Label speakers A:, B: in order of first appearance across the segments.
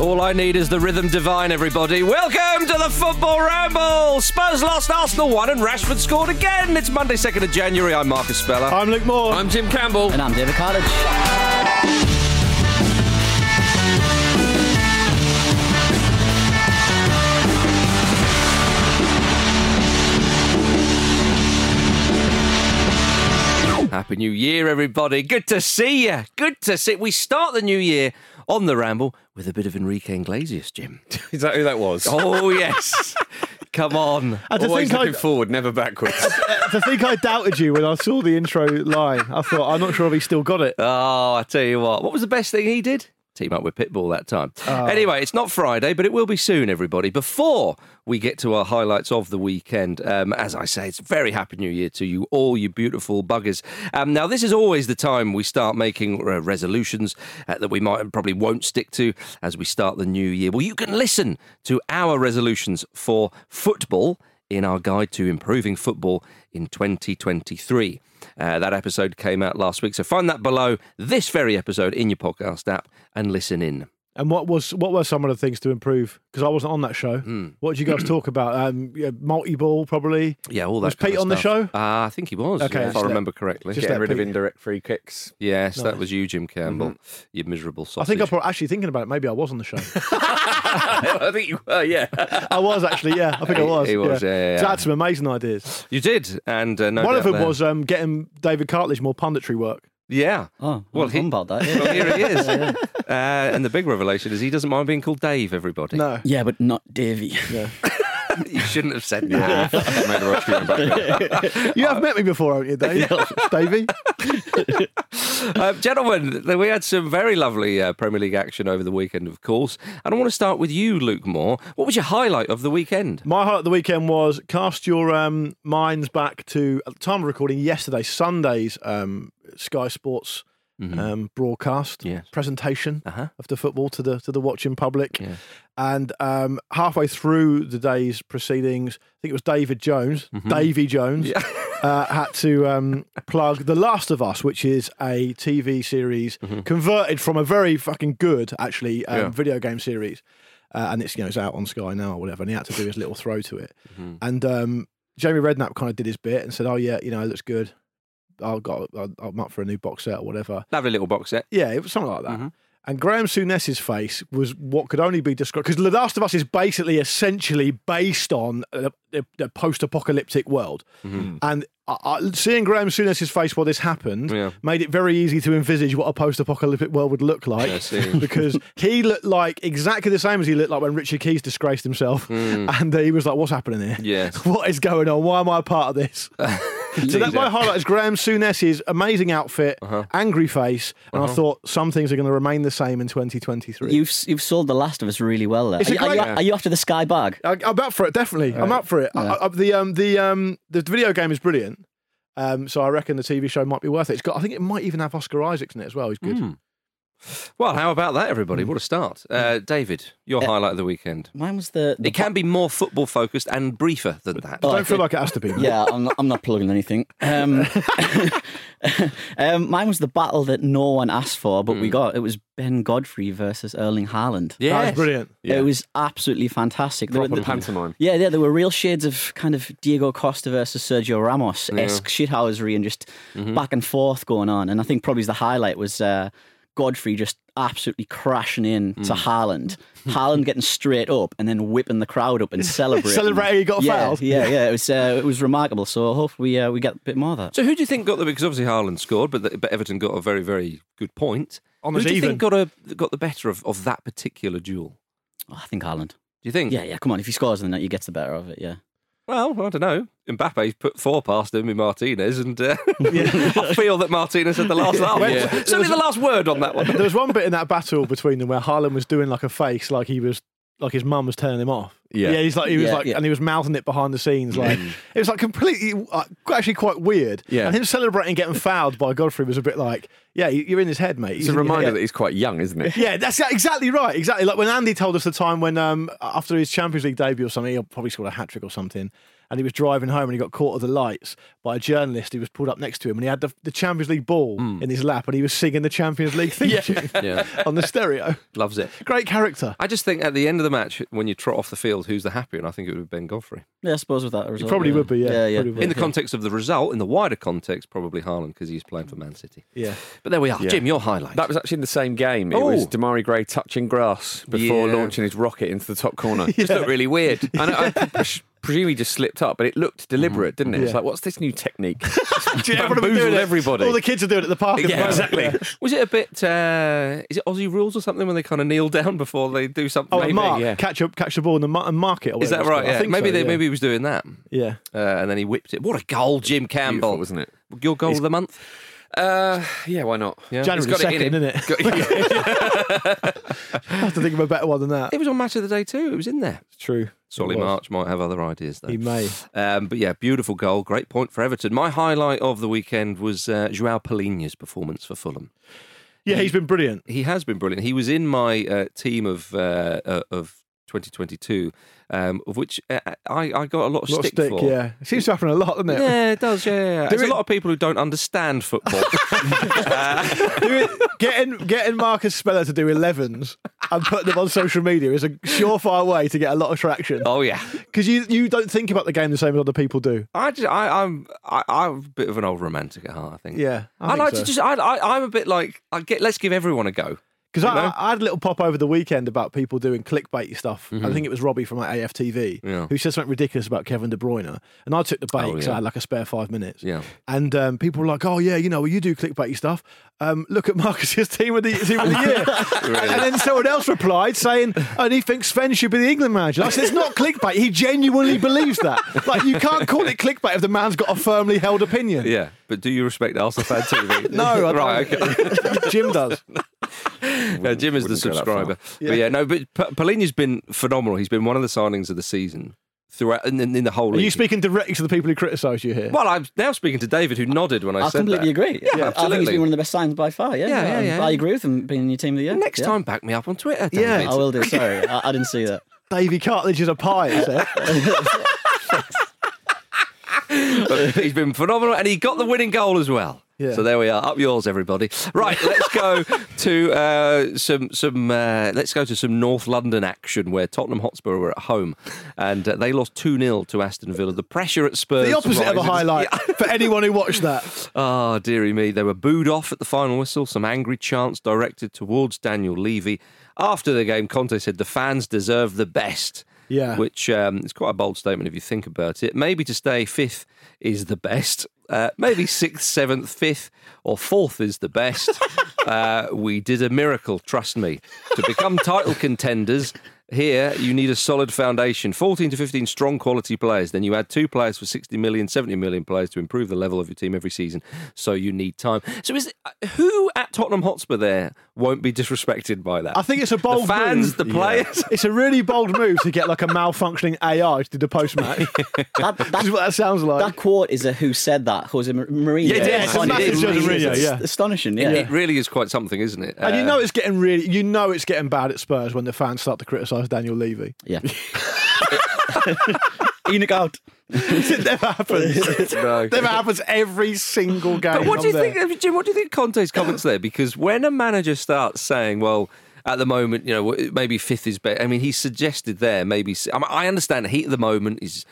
A: All I need is the rhythm divine, everybody. Welcome to the Football Ramble! Spurs lost, Arsenal won, and Rashford scored again. It's Monday, 2nd of January. I'm Marcus Speller.
B: I'm Luke Moore.
C: I'm Jim Campbell.
D: And I'm David Cartledge.
A: Happy New Year, everybody. Good to see you. Good to see. We start the new year on the Ramble with a bit of Enrique Iglesias, Jim.
C: Is that who that was?
A: Oh, yes. Come on.
B: And to
C: Always
B: think,
C: looking
B: I,
C: forward, never backwards.
B: to think I doubted you when I saw the intro line. I thought, I'm not sure if he still got it.
A: Oh, I tell you what. What was the best thing he did? Team up with Pitbull that time.
B: Oh.
A: Anyway, it's not Friday, but it will be soon, everybody. Before we get to our highlights of the weekend, um, as I say, it's very happy new year to you all, you beautiful buggers. Um, now, this is always the time we start making uh, resolutions uh, that we might and probably won't stick to as we start the new year. Well, you can listen to our resolutions for football in our guide to improving football in 2023. Uh, that episode came out last week, so find that below this very episode in your podcast app and listen in.
B: And what was what were some of the things to improve? Because I wasn't on that show.
A: Hmm.
B: What did you guys talk about? Um, yeah, multi-ball, probably.
A: Yeah, all that.
B: Was
A: kind
B: Pete
A: of
B: on the show?
A: Uh, I think he was.
B: Okay,
A: yeah, if
B: just
A: I
B: let-
A: remember correctly.
B: just
C: Getting
B: let
C: rid of indirect free kicks.
A: yes, that was you, Jim Campbell. You miserable sausage.
B: I think I'm probably, actually thinking about it. Maybe I was on the show.
A: I think you were. Yeah,
B: I was actually. Yeah, I think I was.
A: he was, yeah, yeah,
B: So I had some amazing ideas.
A: you did, and uh, no
B: One of them
A: there-
B: was um, getting David Cartledge more punditry work.
A: Yeah.
D: Oh,
A: Well,
D: well,
A: he-
D: about that.
A: Well, here he is. Uh, and the big revelation is he doesn't mind being called Dave. Everybody.
B: No.
D: yeah, but not Davy.
A: you shouldn't have said that.
C: Made a rush going.
B: You have met me before, haven't you, Dave? Davey?
A: Uh, gentlemen, we had some very lovely uh, Premier League action over the weekend, of course. And I want to start with you, Luke Moore. What was your highlight of the weekend?
B: My highlight of the weekend was cast your um, minds back to, at the time of recording, yesterday, Sunday's um, Sky Sports um, broadcast
A: Mm-hmm. Yes.
B: presentation
A: Uh-huh.
B: of the football to the to the watching public.
A: Yeah.
B: And um, halfway through the day's proceedings, I think it was David Jones,
A: Mm-hmm.
B: Davy Jones, uh, had to um, plug The Last of Us, which is a TV series converted from a very fucking good, actually, um,
A: Mm-hmm. Yeah.
B: video game series. Uh, and it's you know it's out on Sky now or whatever. And he had to do his little throw to it.
A: Mm-hmm.
B: And um, Jamie Redknapp kind of did his bit and said, "Oh yeah, you know, it looks good. I'll got, I'm up for a new box set or whatever."
A: Lovely little box set.
B: Yeah, it was something like that.
A: Mm-hmm.
B: And Graham Souness's face was what could only be described because The Last of Us is basically essentially based on a, a, a post-apocalyptic world, and I, I, seeing Graham Souness's face while this happened
A: Yeah.
B: made it very easy to envisage what a post-apocalyptic world would look like
A: I see.
B: because he looked like exactly the same as he looked like when Richard Keys disgraced himself, and he was like, "What's happening here?
A: Yes.
B: what is going on? Why am I a part of this?" so that my highlight is Graham Souness's amazing outfit,
A: Uh-huh.
B: angry face, and I thought some things are going to remain the same in 2023.
D: You've you've sold The Last of Us really well there.
B: It's a
D: are, you- are,
B: great-
D: you, are you after the Sky Bag?
B: I, I'm up for it, definitely. I'm up for it. I, I, the um the um the video game is brilliant. Um, so I reckon the TV show might be worth it. It's got. I think it might even have Oscar Isaacs in it as well. He's good.
A: Hmm. Well, how about that, everybody? What a start. Uh, David, your highlight of the weekend.
D: Mine was the. the
A: It can be more football focused and briefer than that.
D: Oh,
B: Don't feel like it has to be.
D: yeah, I'm not, I'm not plugging anything. Um, um, mine was the battle that no one asked for, but we got. It was Ben Godfrey versus Erling Haaland.
B: Yeah, that was brilliant.
C: Yeah.
D: It was absolutely fantastic. There were-
C: Proper
D: the-
C: pantomime.
D: Yeah, yeah, there were real shades of kind of Diego Costa versus Sergio Ramos esque shithousery and just
A: Mm-hmm.
D: back and forth going on. And I think probably the highlight was uh, Godfrey just absolutely crashing in
A: Mm.
D: to Haaland. Haaland getting straight up and then whipping the crowd up and celebrating.
B: Celebrating he got
D: yeah,
B: fouled?
D: Yeah, yeah, it was uh, it was remarkable. So hopefully we uh, we get a bit more of that.
A: So who do you think got the because obviously Haaland scored, but, the, but Everton got a very very good point.
B: Almost
A: who do you
B: even.
A: think got a got the better of, of that particular duel?
D: Oh, I think Haaland.
A: Do you think?
D: Yeah, yeah. Come on, if he scores, then he gets the better of it. Yeah.
A: Well, I don't know. Mbappe put four past him in Martinez, and uh, I feel that Martinez had the last laugh.
B: Yeah.
A: Certainly the last word on that one.
B: There was one bit in that battle between them where Haaland was doing like a face, like he was like his mum was turning him off.
C: Yeah.
B: yeah. He's like he was
D: Yeah,
B: like,
D: yeah.
B: and he was mouthing it behind the scenes, like it was like completely, uh, actually quite weird.
C: Yeah.
B: And him celebrating getting fouled by Godfrey was a bit like, yeah, you- you're in his head, mate.
C: It's
B: He's
C: a reminder that he's quite young, isn't it?
B: Yeah, that's exactly right. Exactly. Like when Andy told us the time when, um, after his Champions League debut or something, he probably scored a hat trick or something, and he was driving home and he got caught at the lights by a journalist who was pulled up next to him, and he had the, the Champions League ball hmm. in his lap, and he was singing the Champions League theme tune
A: Yeah,
B: on the stereo.
A: loves it.
B: Great character.
A: I just think at the end of the match, when you trot off the field, who's the happier? And I think it would be Ben Godfrey.
D: Yeah, I suppose with that result.
B: probably
D: yeah.
B: would be, yeah,
D: Yeah, yeah.
B: would.
A: In the
D: yeah.
A: context of the result, in the wider context, probably Haaland because he's playing for Man City.
B: Yeah.
A: But there we are.
C: Yeah.
A: Jim, your highlight.
C: That was actually in the same game. It was
A: Oh.
C: Demarai Gray touching grass before
A: Yeah.
C: launching his rocket into the top corner. Just looked really weird. And I, I pres- presume he just slipped up, but it looked deliberate, didn't it? It's like, what's this new technique?
B: Everyone
C: Bamboozled everybody.
B: All the kids are doing it at the park. at the
C: Yeah, exactly.
A: Was it a bit? Uh, is it Aussie rules or something when they kind of kneel down before they do something?
B: Oh,
A: Maybe.
B: mark,
C: yeah.
B: catch up, catch the ball and, ma- and mark it. or
A: Is that right?
B: called. I
A: Yeah.
B: think
A: Maybe
B: so,
A: they, maybe he was doing that,
B: Yeah.
A: uh, and then he whipped it. What a goal, Jim Campbell!
C: Wasn't it?
A: Your goal of the month.
C: Uh, yeah, why not?
A: Yeah.
B: January
C: He's got it in
B: second,
C: him.
B: isn't it? I have to think of a better one than that.
A: It was on match of the day too. It was in there.
B: It's true.
A: Solly
B: It was.
A: March might have other ideas though.
B: He may.
A: Um, but yeah, beautiful goal, great point for Everton. My highlight of the weekend was uh, Joao Palhinha's performance for Fulham.
B: Yeah, he's been brilliant.
A: He has been brilliant. He was in my uh, team of uh, uh, of 2022, um, of which uh, I, I got a lot of
B: A lot of
A: stick,
B: stick,
A: for.
B: yeah. It seems to happen a lot, doesn't it?
A: Yeah, it does. Yeah, yeah. There's a lot of people who don't understand football.
B: Doing, getting getting Marcus Speller to do 11s and putting them on social media is a surefire way to get a lot of traction.
A: oh yeah,
B: Because you, you don't think about the game the same as other people do.
A: I just, I, I'm I, I'm a bit of an old romantic at heart. I think.
B: Yeah, I
A: I,
B: think
A: like
B: so.
A: to just. I, I, I'm a bit like. I get. Let's give everyone a go.
B: Because? I, I had a little pop over the weekend about people doing clickbait stuff. I think it was Robbie from like AFTV
A: Mm-hmm. Yeah.
B: who said something ridiculous about Kevin De Bruyne. And I took the bait
A: Oh, yeah.
B: I had like a spare five minutes.
A: Yeah.
B: And um, people were like, oh, yeah, you know, well, you do clickbaity stuff. Um, look at Marcus's team of the, team of the year. And then someone else replied saying, and he thinks Sven should be the England manager. I said, it's not clickbait. He genuinely believes that. Like, you can't call it clickbait if the man's got a firmly held opinion.
A: Yeah, but do you respect Arsenal fan TV?
B: No, I don't.
A: right. Okay.
B: Jim does.
A: Yeah, Jim is the
C: wouldn't go that
A: subscriber.
C: far.
A: But yeah, no, but P- Palhinha's been phenomenal. He's been one of the signings of the season throughout in, in the whole
B: Are
A: league.
B: you speaking directly to the people who criticise you here?
A: well, I'm now speaking to David, who nodded when I, said.
D: I
A: said
D: completely
A: that.
D: agree.
A: Yeah, absolutely.
D: I think he's been one of the best signs by far. Yeah,
A: Yeah, yeah,
D: Um,
A: yeah.
D: I agree with him being in your team of the year.
A: Next
D: Yeah.
A: time, back me up on Twitter.
B: Yeah.
D: I will do. Sorry, I, I didn't see that.
B: Davy Cartledge is a pie, is it?
A: He's been phenomenal, and he got the winning goal as well.
B: Yeah.
A: So there we are. Up yours, everybody. Right, let's go to uh, some some. Uh, let's go to some North London action where Tottenham Hotspur were at home, and uh, they lost two 0 to Aston Villa. The pressure at Spurs.
B: The opposite of a
A: rises.
B: highlight for anyone who watched that.
A: Ah, dearie me. They were booed off at the final whistle. Some angry chants directed towards Daniel Levy. After the game, Conte said the fans deserve the best.
B: Yeah.
A: Which um, is quite a bold statement if you think about it. Maybe to stay fifth is the best. Uh, maybe sixth, seventh, fifth, or fourth is the best. uh, we did a miracle, trust me. To become title contenders, here you need a solid foundation 14 to 15 strong quality players. Then you add two players for 60 million, 70 million players to improve the level of your team every season. So you need time. So is it, uh, who at Tottenham Hotspur there won't be disrespected by that?
B: I think it's a bold
A: the fans,
B: move.
A: the players.
B: It's a really bold move to get like a malfunctioning AI to do the post match.
D: That,
B: That's what that sounds like.
D: that quote is a who said that? Jose Mar- Mourinho.
A: Yeah, yeah, it's a
D: And
A: massive
D: really
B: Jose
D: is.
B: Mourinho,
D: It's
B: yeah.
D: astonishing. Yeah.
A: It really is quite something, isn't it?
B: and you
A: Uh,
B: know it's getting really, you know it's getting bad at Spurs when the fans start to criticise Daniel Levy.
D: Yeah. ENIC out.
B: it never happens.
C: No.
B: never happens every single game.
A: But what do you
B: there.
A: think, Jim? What do you think Conte's comments there? Because when a manager starts saying, "Well," at the moment, you know, maybe fifth is better. I mean, he suggested there maybe. I, mean, I understand the heat of the moment is.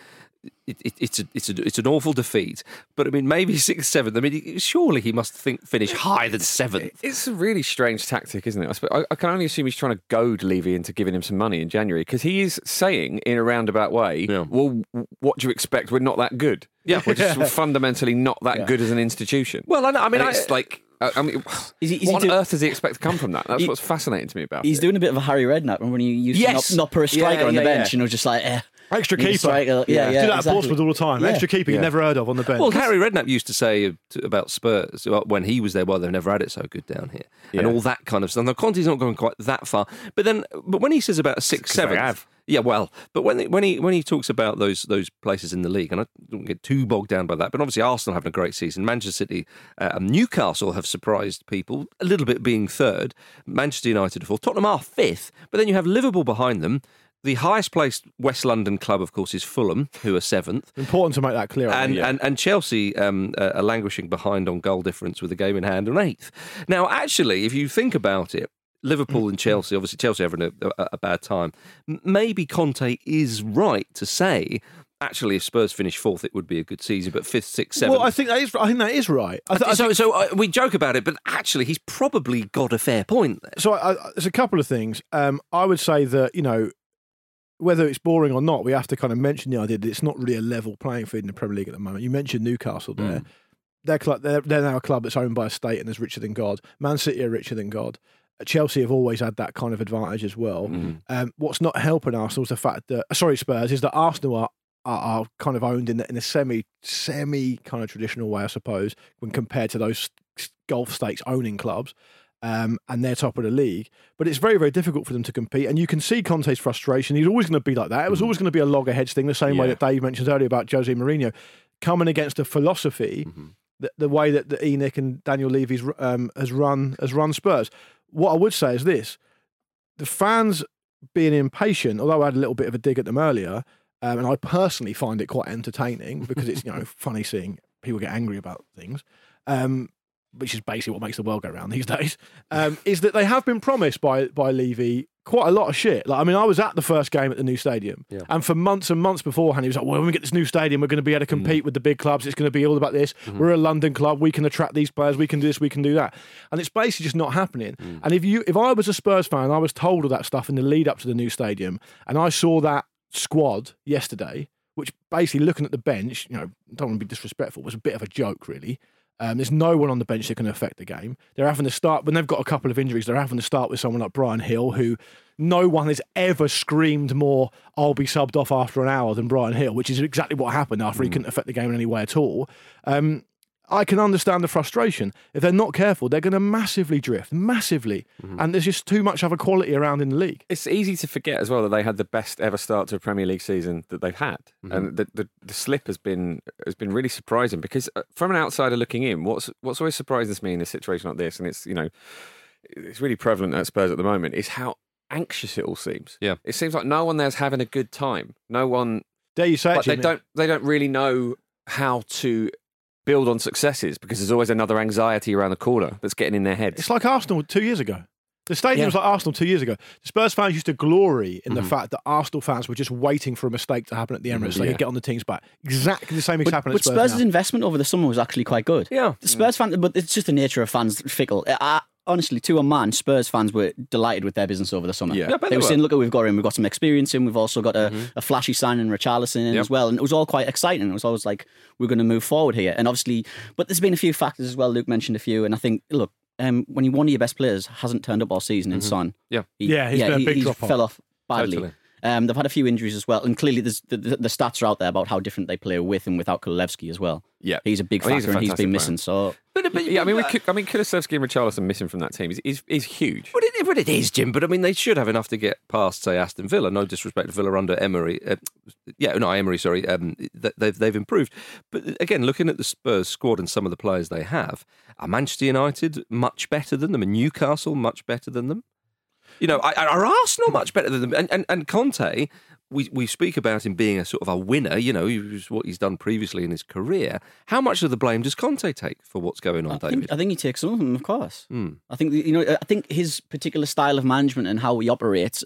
A: It, it, it's a, it's a, it's an awful defeat, but I mean, maybe sixth, seventh. I mean, surely he must think finish higher than seventh.
C: It's a really strange tactic, isn't it? I, I, I can only assume he's trying to goad Levy into giving him some money in January because he is saying in a roundabout way,
A: Yeah.
C: "Well, what do you expect? We're not that good.
A: Yeah.
C: we're just fundamentally not that good as an institution."
A: Well, I, know- I mean,
C: And
A: I,
C: it's like, I I mean,
D: Is he- is he
C: what on
D: do-
C: earth does he expect to come from that? That's
D: He-
C: what's fascinating to me about
D: He's
C: it.
D: doing a bit of a Harry Redknapp when he used
C: Yes.
D: to not, not put a striker
C: Yeah,
D: on the
C: yeah,
D: bench,
C: yeah.
D: you know, just like, eh.
B: Extra
D: need a
B: keeper.
D: striker. Yeah, yeah.
B: do that
D: exactly.
B: at Portsmouth all the time.
D: Yeah.
B: Extra keeper
C: Yeah.
B: you never heard of on the bench.
A: Well, Harry Redknapp used to say uh, about Spurs when he was there, well, they've never had it so good down here, and all that kind of stuff. Now, Conte's not going quite that far, but then, but when he says about a six,
C: 'cause they
A: seven, yeah, well, but when when he when he talks about those those places in the league, and I don't get too bogged down by that, but obviously Arsenal having a great season, Manchester City, uh, and Newcastle have surprised people a little bit, being third, Manchester United fourth, Tottenham are fifth, but then you have Liverpool behind them. The highest placed West London club, of course, is Fulham, who are seventh.
B: Important to make that clear.
A: And,
B: think.
A: and and Chelsea um, uh, are languishing behind on goal difference with a game in hand on eighth. Now, actually, if you think about it, Liverpool and Chelsea, obviously Chelsea having a, a, a bad time. Maybe Conte is right to say, actually, if Spurs finish fourth, it would be a good season. But fifth, sixth, seventh.
B: well, I think that is. I think that is right. I th- I
A: so, so uh, we joke about it, but actually, he's probably got a fair point there.
B: So I, I, there's a couple of things. Um, I would say that you know whether it's boring or not, we have to kind of mention the idea that it's not really a level playing field in the Premier League at the moment. You mentioned Newcastle there.
A: Mm.
B: They're, club, they're they're now a club that's owned by a state and is richer than God. Man City are richer than God. Uh, Chelsea have always had that kind of advantage as well.
A: Mm.
B: Um, what's not helping Arsenal is the fact that uh, sorry Spurs is that Arsenal are are, are kind of owned in, the, in a semi semi kind of traditional way, I suppose, when compared to those Gulf states owning clubs. Um, and they're top of the league, but it's very, very difficult for them to compete. And you can see Conte's frustration. He's always going to be like that. It was always going to be a loggerheads thing, the same way that Dave mentioned earlier about Jose Mourinho coming against a philosophy, the, the way that, that ENIC and Daniel Levy's um, has run has run Spurs. What I would say is this: the fans being impatient, although I had a little bit of a dig at them earlier, um, and I personally find it quite entertaining because it's you know funny seeing people get angry about things, um, which is basically what makes the world go round these days. Um, is that they have been promised by by Levy quite a lot of shit. Like I mean, I was at the first game at the new stadium,
A: Yeah.
B: and for months and months beforehand, he was like, "Well, when we get this new stadium, we're going to be able to mm. compete with the big clubs. It's going to be all about this. Mm-hmm. We're a London club. We can attract these players. We can do this. We can do that." And it's basically just not happening. Mm. And if you, if I was a Spurs fan, I was told all that stuff in the lead up to the new stadium, and I saw that squad yesterday, which basically looking at the bench, you know, don't want to be disrespectful, was a bit of a joke, really. Um, there's no one on the bench that can affect the game. They're having to start when they've got a couple of injuries. They're having to start with someone like Bryan Gil, who no one has ever screamed more. I'll be subbed off after an hour than Bryan Gil, which is exactly what happened after he couldn't affect the game in any way at all. Um, I can understand the frustration. If they're not careful, they're going to massively drift, massively, and there's just too much other quality around in the league.
C: It's easy to forget as well that they had the best ever start to a Premier League season that they've had, and the, the the slip has been has been really surprising because uh, from an outsider looking in, what's what's always surprises me in a situation like this, and it's you know it's really prevalent at Spurs at the moment, is how anxious it all seems.
A: Yeah.
C: it seems like no one there's having a good time. No one,
B: Dare you say it,
C: like they don't they don't really know how to build on successes because there's always another anxiety around the corner that's getting in their heads.
B: It's like Arsenal two years ago. The stadium was like Arsenal two years ago. The Spurs fans used to glory in the mm-hmm. fact that Arsenal fans were just waiting for a mistake to happen at the mm, Emirates so they
C: Yeah.
B: could get on the team's back. Exactly the same thing happened
D: but
B: at Spurs.
D: Spurs'
B: now.
D: investment over the summer was actually quite good.
A: Yeah.
D: The Spurs fans, but it's just the nature of fans fickle. I, honestly, to a man, Spurs fans were delighted with their business over the summer.
C: Yeah. Yeah, I
A: bet
D: they
A: they
D: were
A: were.
D: saying, "Look, we've got in. We've got some experience in. We've also got a, a flashy signing, Richarlison, in
A: Yep.
D: as well." And it was all quite exciting. It was always like we're going to move forward here. And obviously, but there's been a few factors as well. Luke mentioned a few, and I think, look. Um, when you, one of your best players hasn't turned up all season in Son,
A: Yeah.
D: he,
B: Yeah, he's been a big
D: he
B: drop-off.
D: fell off badly.
A: Totally.
D: Um, they've had a few injuries as well, and clearly there's, the, the, the stats are out there about how different they play with and without Kulusevski as well.
C: Yeah.
D: he's a big
C: I mean, he's a
D: factor, and he's been
C: fantastic
D: missing. So
A: But, but,
C: yeah, I mean, we could, I mean, Kulusevski and Richarlison missing from that team is is, is huge.
A: But it, but it is, Jim. But I mean, they should have enough to get past, say, Aston Villa. No disrespect to Villa under Emery. Uh, yeah, no, Emery. Sorry, um, they've they've improved. But again, looking at the Spurs squad and some of the players they have, are Manchester United much better than them? And Newcastle much better than them? You know, are are Arsenal much better than them? And and, and Conte. We, we speak about him being a sort of a winner, you know, was what he's done previously in his career. How much of the blame does Conte take for what's going on,
D: I
A: David?
D: think, I think he takes some of them, of course.
A: Hmm.
D: I think you know. I think his particular style of management and how he operates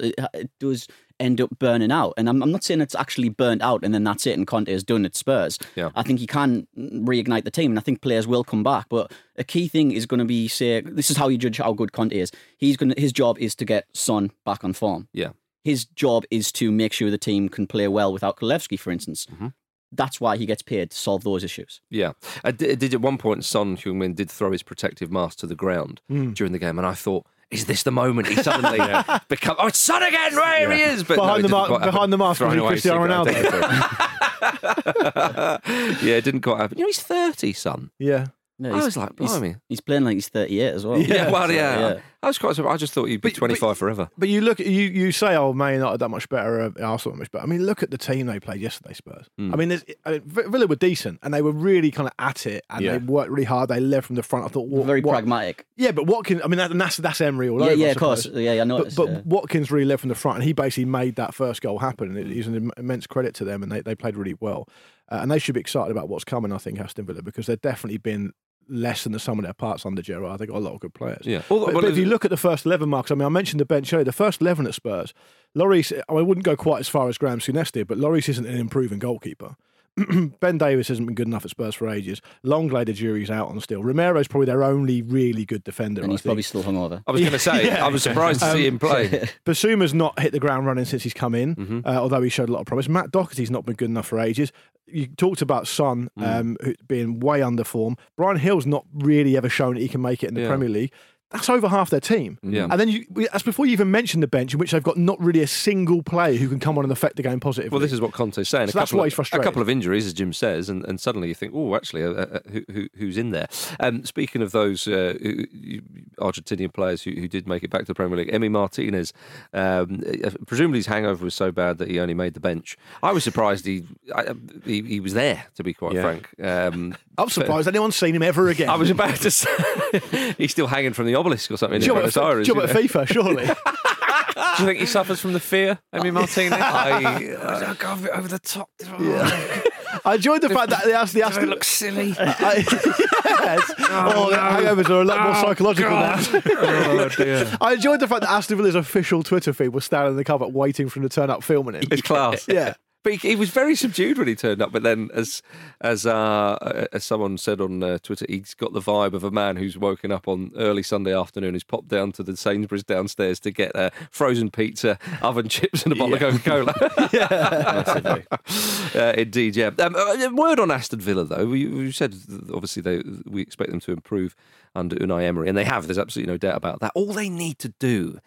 D: does end up burning out. And I'm, I'm not saying it's actually burnt out and then that's it and Conte is done at Spurs.
A: Yeah.
D: I think he can reignite the team and I think players will come back. But a key thing is going to be say this is how you judge how good Conte is. He's going to, his job is to get Son back on form.
A: yeah.
D: His job is to make sure the team can play well without Kulusevski, for instance.
A: Mm-hmm.
D: That's why he gets paid to solve those issues.
A: Yeah, I did, did at one point. Son Heung-min did throw his protective mask to the ground
B: Hmm.
A: during the game, and I thought, "Is this the moment he suddenly become? Oh, it's Son again! Where he is!" But
B: behind
A: it
B: the mark, behind the mask,
C: Throwing
B: was
C: away
B: Cristiano Ronaldo.
A: yeah, it didn't quite happen. You know, he's thirty, son.
B: yeah,
D: No,
A: I was like,
D: he's,
A: blimey.
D: he's playing like he's 38 as well.
A: Yeah, well,
D: So,
A: yeah. I was quite surprised. I just thought he'd be
B: But- but-
A: twenty-five forever.
B: but you look, at you you say, "Oh, Man United that much better, uh, Arsenal that much better." I mean, look at the team they played yesterday, Spurs.
A: Hmm.
B: I mean, there's, I mean, Villa were decent, and they were really kind of at it, and
C: Yeah.
B: they worked really hard. They led from the front. I thought, what,
D: Very
B: what-
D: pragmatic.
B: Yeah, but Watkins. I mean, that, that's that's Emery all
D: Yeah,
B: over.
D: Yeah, of course. Yeah, yeah, I
B: But, but
D: yeah.
B: Watkins really led from the front, and he basically made that first goal happen. And it is an immense credit to them, and they, they played really well. Uh, and they should be excited about what's coming. I think Aston Villa because they've definitely been less than the sum of their parts under Gerrard. They got a lot of good players.
A: Yeah.
B: But,
A: well,
B: but if you look at the first eleven Marcus, I mean, I mentioned the bench earlier. The first eleven at Spurs, Lloris. I wouldn't go quite as far as Graham Souness did, but Lloris isn't an improving goalkeeper. Ben Davies hasn't been good enough at Spurs for ages. Lenglet, the jury's out on still. Romero's probably their only really good defender.
D: and
B: I
D: he's
B: think.
D: probably still hungover.
A: I was going to say,
B: Yeah.
A: I was surprised to see him play.
B: Bissouma's not hit the ground running since he's come in,
A: Mm-hmm.
B: uh, although he showed a lot of promise. Matt Doherty's not been good enough for ages. You talked about Son
A: Mm.
B: um, who- being way under form. Bryan Gil's not really ever shown that he can make it in the
A: Yeah.
B: Premier League. That's over half their team.
A: Yeah.
B: And then you, that's before you even mention the bench, in which they've got not really a single player who can come on and affect the game positively.
A: Well, this is what Conte's saying.
B: So
A: a
B: that's
A: couple
B: why
A: of,
B: he's frustrated.
A: A couple of injuries, as Jim says, and, and suddenly you think, oh, actually, uh, uh, who, who, who's in there? Um, speaking of those uh, who- who- Argentinian players who, who did make it back to the Premier League, Emi Martinez, um, uh, presumably his hangover was so bad that he only made the bench. I was surprised he I, he, he was there, to be quite
C: Yeah.
A: frank. Um,
B: I'm surprised anyone's seen him ever again.
A: I was about to say he's still hanging from the obelisk or something in
B: job,
A: Buenos
B: at,
A: Aires.
B: job at. FIFA, surely.
C: Do you think he suffers from the fear, Emi Martinez?
A: I,
C: I uh, go over the top.
B: I enjoyed the fact that they asked the
C: Do I look silly?
B: I, yes. Oh, oh the hangovers are a lot more oh, psychological now.
C: oh dear.
B: I enjoyed the fact that Aston Villa's official Twitter feed was standing in the cover waiting for him to turn up filming it.
A: It's class.
B: Yeah.
A: But he, he was very subdued when he turned up. But then, as as uh, as someone said on uh, Twitter, he's got the vibe of a man who's woken up on early Sunday afternoon, who's popped down to the Sainsbury's downstairs to get uh, frozen pizza, oven chips, and a bottle of Coca Cola. uh, indeed, yeah. Um, uh, word on Aston Villa, though. We, we said obviously they we expect them to improve under Unai Emery, and they have. There's absolutely no doubt about that. All they need to do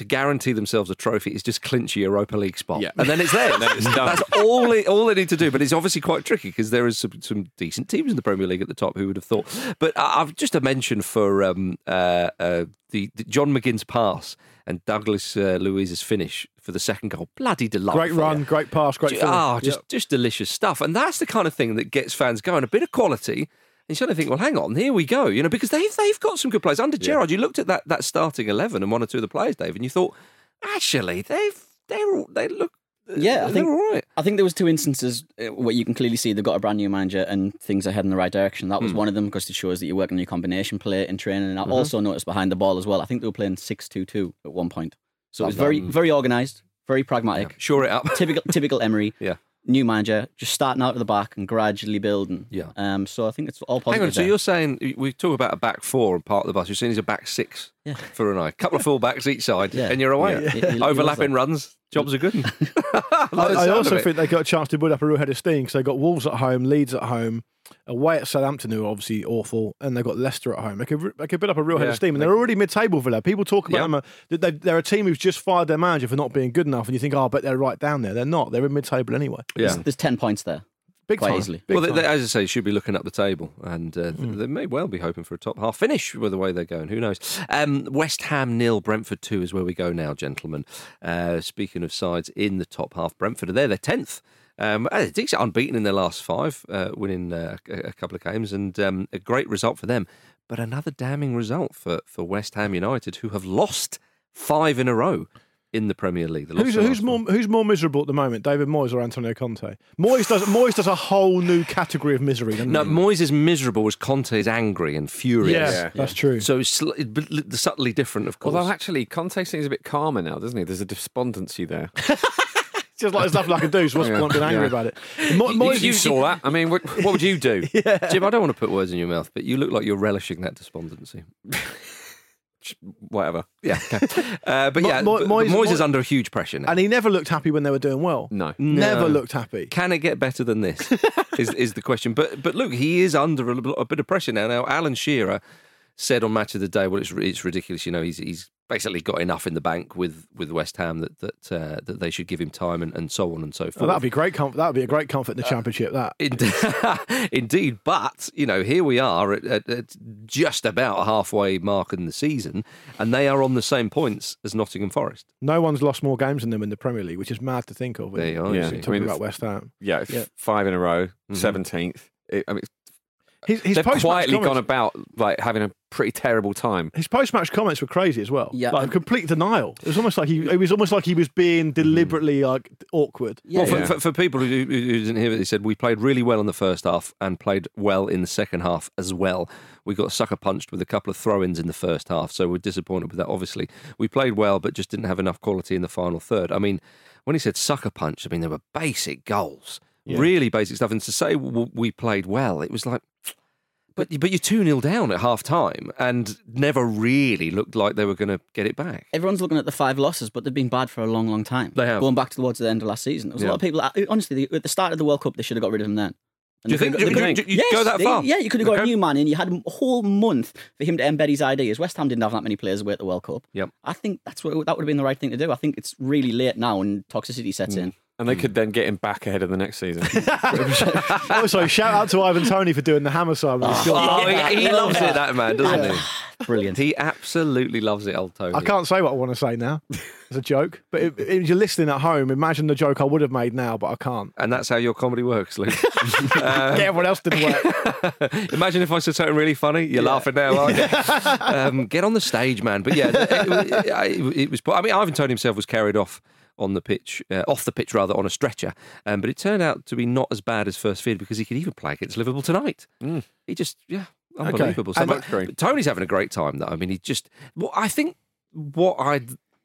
A: to guarantee themselves a trophy is just clinch a Europa League spot,
C: Yeah.
A: and then it's there.
C: Then it's done.
A: That's all they all they need to do. But it's obviously quite tricky because there is some, some decent teams in the Premier League at the top. Who would have thought? But I- I've just a mention for um, uh, uh, the, the John McGinn's pass and Douglas uh, Luiz's finish for the second goal. Bloody delightful!
B: Great run, great pass, great finish.
A: Ah, just
B: Yep.
A: just delicious stuff, and that's the kind of thing that gets fans going. A bit of quality. You sort of think, well, hang on, here we go, you know, because they've they've got some good players under Gerrard. You looked at that that starting eleven and one or two of the players, Dave, and you thought, actually, they've they they look
D: Yeah, I
A: they're
D: think
A: all right.
D: I think there was two instances uh, where you can clearly see they've got a brand new manager and things are heading in the right direction. That was one of them because it shows that you're working on your combination play in training. And I
A: Mm-hmm.
D: also noticed behind the ball as well. I think they were playing 6-2-2 at one point. So it was very very organised, very pragmatic.
A: Shore it up.
D: typical typical Emery.
A: Yeah.
D: New manager, just starting out at the back and gradually building.
A: Yeah.
D: Um. So I think it's all
A: Hang
D: positive.
A: on, so
D: there.
A: you're saying we talk about a back four and part of the bus. You're saying he's a back six
D: Yeah.
A: for Unai, couple of full backs each side,
D: Yeah.
A: and you're away.
D: Yeah.
A: Overlapping runs, jobs are good.
B: I, I also think they got a chance to build up a real head of steam because they got Wolves at home, Leeds at home, away at Southampton, who are obviously awful, and they got Leicester at home. They could, they could build up a real head of steam, and they're already mid-table Villa. People talk about
A: Yeah.
B: them uh, they, they're a team who's just fired their manager for not being good enough, and you think, oh, but they're right down there. They're not. They're in mid-table anyway.
A: yeah.
D: There's, there's ten points there.
B: Big
D: Quite
B: time.
D: easily.
B: Big
A: well, they,
B: time.
A: they, as I say, should be looking up the table, and uh,
D: Hmm.
A: they may well be hoping for a top half finish with the way they're going. Who knows? Um, West Ham nil, Brentford two is where we go now, gentlemen. Uh, speaking of sides in the top half, Brentford are there. They're tenth. Um, uh, decent, unbeaten in their last five, uh, winning uh, a, a couple of games, and um, a great result for them. But another damning result for, for West Ham United, who have lost five in a row in the Premier League. They
B: Who's, who's more who's more miserable at the moment, David Moyes or Antonio Conte? Moyes does Moyes does a whole new category of misery. Doesn't
A: No,
B: he?
A: Moyes is miserable as Conte is angry and furious.
B: yeah, that's true.
A: So it's sl- it- but li- subtly different, of course.
C: Although actually, Conte seems a bit calmer now, doesn't he? There's a despondency there.
B: Just like there's nothing I can do. So what's the
C: Yeah.
B: point being angry
C: Yeah.
B: about it? Mo-
C: You,
B: Moyes,
C: you saw that. I mean, what, what would you do?
A: Jim, I don't want to put words in your mouth, but you look like you're relishing that despondency.
C: Whatever.
A: Yeah. okay. Uh, but yeah,
B: Mo-
A: but
B: Moyes-
A: Moyes, is
B: Mo-
A: under huge pressure now.
B: and he never looked happy when they were doing well.
C: No.
B: Never
A: No.
B: looked happy.
A: Can it get better than this? is is the question. But but look, he is under a, a bit of pressure now. Now, Alan Shearer said on Match of the Day, "Well, it's it's ridiculous. You know, he's he's basically got enough in the bank with with West Ham that that uh, that they should give him time and, and so on and so forth."
B: Oh, that'd be great. Comfort. That'd be a great comfort in the championship. That
A: Indeed, Indeed, but you know, here we are at, at, at just about halfway mark in the season, and they are on the same points as Nottingham Forest.
B: no one's lost more games than them in the Premier League, which is mad to think of.
A: There you are.
C: Yeah.
B: Talking
C: I mean,
B: about West Ham.
C: Yeah,
B: Yeah.
C: five in a row,
A: Mhm.
C: 17th. It, I mean,
B: His, his
C: they've
B: post-match
C: quietly
B: comments,
C: gone about like having a pretty terrible time.
B: His post-match comments were crazy as well.
D: Yeah.
B: like um, complete denial. It was almost like he. It was almost like he was being mm. deliberately like awkward.
D: Yeah,
A: well, for,
C: yeah.
A: for, for people who, who who didn't hear it, he said we played really well in the first half and played well in the second half as well. We got sucker punched with a couple of throw-ins in the first half, so we're disappointed with that. Obviously, we played well, but just didn't have enough quality in the final third. I mean, when he said sucker punch, I mean there were basic goals, really basic stuff. And to say w- we played well, it was like. But but you're two 0 down at half time and never really looked like they were going to get it back.
D: Everyone's looking at the five losses, but they've been bad for a long, long time.
A: They have.
D: Going back towards the end of last season. There was
A: Yeah.
D: a lot of people, uh, honestly, at the start of the World Cup, they should have got rid of him then. And
A: Do you think-
D: they
A: you you go that
D: they-
A: far?
D: Yeah, you could have got
A: Okay.
D: a new man in. You had a whole month for him to embed his ideas. West Ham didn't have that many players away at the World Cup.
A: Yep.
D: I think that's what that would have been the right thing to do. I think it's really late now and toxicity sets in.
C: And they could then get him back ahead of the next season.
B: also, shout out to Ivan Toney for doing the hammer sign. When he scored.
A: Oh, he, he loves it, that man, doesn't he?
D: Brilliant.
A: He absolutely loves it, old Toney.
B: I can't say what I want to say now. It's a joke, but if, if you're listening at home, imagine the joke I would have made now, but I can't.
A: And that's how your comedy works, Luke.
B: Get everyone else to work.
A: Imagine if I said something really funny. You're laughing now, aren't you? um, get on the stage, man. But yeah, it, it- it- it was. I mean, Ivan Toney himself was carried off on the pitch, uh, off the pitch rather, on a stretcher. Um, but it turned out to be not as bad as first feared because he could even play against Liverpool tonight. He just, yeah, unbelievable. So,
B: And-
A: but- but Toney's having a great time, though. I mean, he just. Well, I think what I.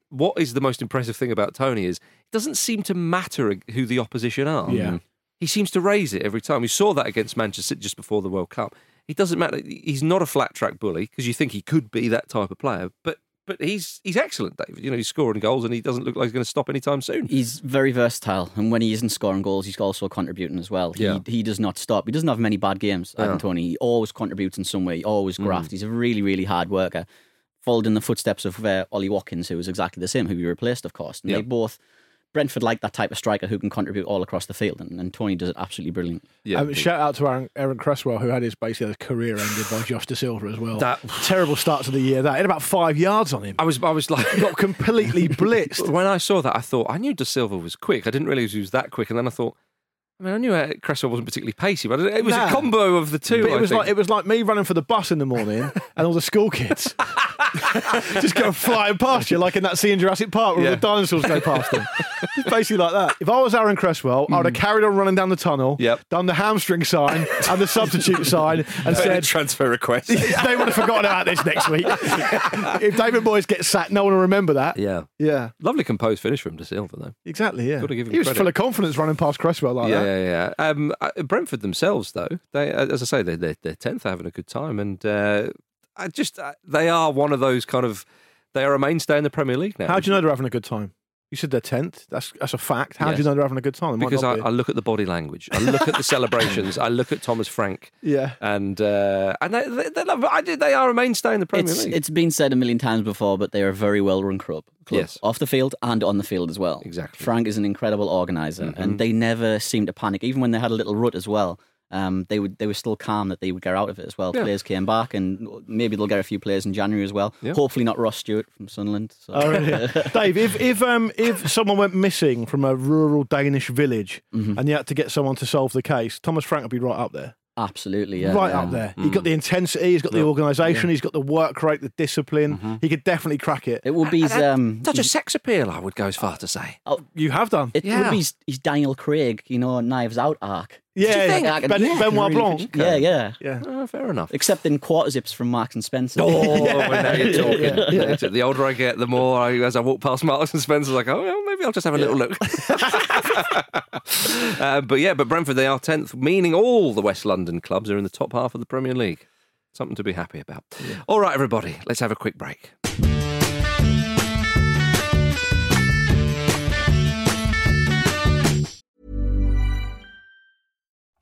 A: What is the most impressive thing about Toney is it doesn't seem to matter who the opposition are.
B: Yeah.
A: He seems to raise it every time. We saw that against Manchester City just before the World Cup. It doesn't matter. He's not a flat track bully because you think he could be that type of player, but but he's he's excellent, David. You know, he's scoring goals and he doesn't look like he's going to stop anytime soon.
D: He's very versatile, and when he isn't scoring goals, he's also contributing as well. He,
A: Yeah.
D: he does not stop. He doesn't have many bad games, Ivan Toney. He always contributes in some way. He always graft. He's a really, really hard worker. Followed in the footsteps of uh, Ollie Watkins, who was exactly the same, who he replaced, of course. And
A: Yeah.
D: they both, Brentford like that type of striker who can contribute all across the field, and, and Toney does it absolutely brilliant.
A: Yeah,
B: Um, shout out to Aaron, Aaron Cresswell, who had his basically his career ended by Josh Dasilva as well.
A: That-
B: terrible start to the year. That in about five yards on him.
A: I was I was like.
B: Got completely blitzed.
A: When I saw that, I thought I knew Dasilva was quick. I didn't realise he was that quick, and then I thought, I mean, I knew uh, Cresswell wasn't particularly pacey, but it was
B: Nah.
A: a combo of the two.
B: But
A: I
B: it was
A: think.
B: like it was like me running for the bus in the morning and all the school kids. just go flying past you, like in that scene in Jurassic Park where
A: Yeah.
B: the dinosaurs go past them. It's basically like that. If I was Aaron Cresswell, I would have carried on running down the tunnel,
A: Yep.
B: done the hamstring sign and the substitute sign, and
C: Said
B: said,
C: transfer request.
B: they would have forgotten about this next week. if David Moyes gets sacked, no one will remember that.
A: Yeah.
B: Yeah,
A: Lovely composed finish from Dasilva, though.
B: exactly. Yeah,
A: Gotta give him
B: he was
A: credit.
B: full of confidence running past Cresswell like
A: yeah,
B: that.
A: Yeah, yeah. Um, uh, Brentford themselves, though, they, uh, as I say, they're they're, they're tenth, having a good time, and uh, I just uh, they are one of those kind of they are a mainstay in the Premier League now.
B: How do you know they're having a good time? You said they're tenth. That's that's a fact. How do
A: Yes.
B: you know they're having a good time? They might
A: Because I,
B: not be.
A: I look at the body language, I look at the celebrations, I look at Thomas Frank,
B: yeah.
A: and uh, and they, they, they, love, I did, they are a mainstay in the Premier
D: It's,
A: League.
D: it's been said a million times before, but they are a very well run club. club
A: Yes.
D: Off the field and on the field as well.
A: Exactly.
D: Frank is an incredible organizer
B: Mm-hmm.
D: and they never seem to panic. Even when they had a little rut as well, um, they would they were still calm that they would get out of it as well.
A: Yeah.
D: Players came back and maybe they'll get a few players in January as well.
A: Yeah.
D: Hopefully not Ross Stewart from Sunderland. So.
B: Oh, really? Dave, if if um if someone went missing from a rural Danish village
D: Mm-hmm.
B: and you had to get someone to solve the case, Thomas Frank would be right up there.
D: Absolutely, yeah.
B: right
D: yeah.
B: up there. He's got the intensity, he's got the organisation, he's got the work rate, the discipline. He could definitely crack it.
D: It would be his, um,
A: Such a sex appeal, I would go as far to say.
B: Oh, You have done.
D: it
A: Yeah.
D: would be his, his Daniel Craig, you know, Knives Out arc.
B: Yeah,
D: think? I
B: ben,
D: yeah,
B: Benoit
D: really
B: Blanc.
D: Yeah, yeah.
B: Yeah.
A: Oh, fair enough.
D: Except in quarter zips from Marks and Spencer.
A: Oh, well, now you're talking. Now you're. The older I get, the more I, as I walk past Marks and Spencer's, like, oh, well, maybe I'll just have a little look. uh, but yeah, but Brentford, they are 10th, meaning all the West London clubs are in the top half of the Premier League. Something to be happy about. All right, everybody, let's have a quick break.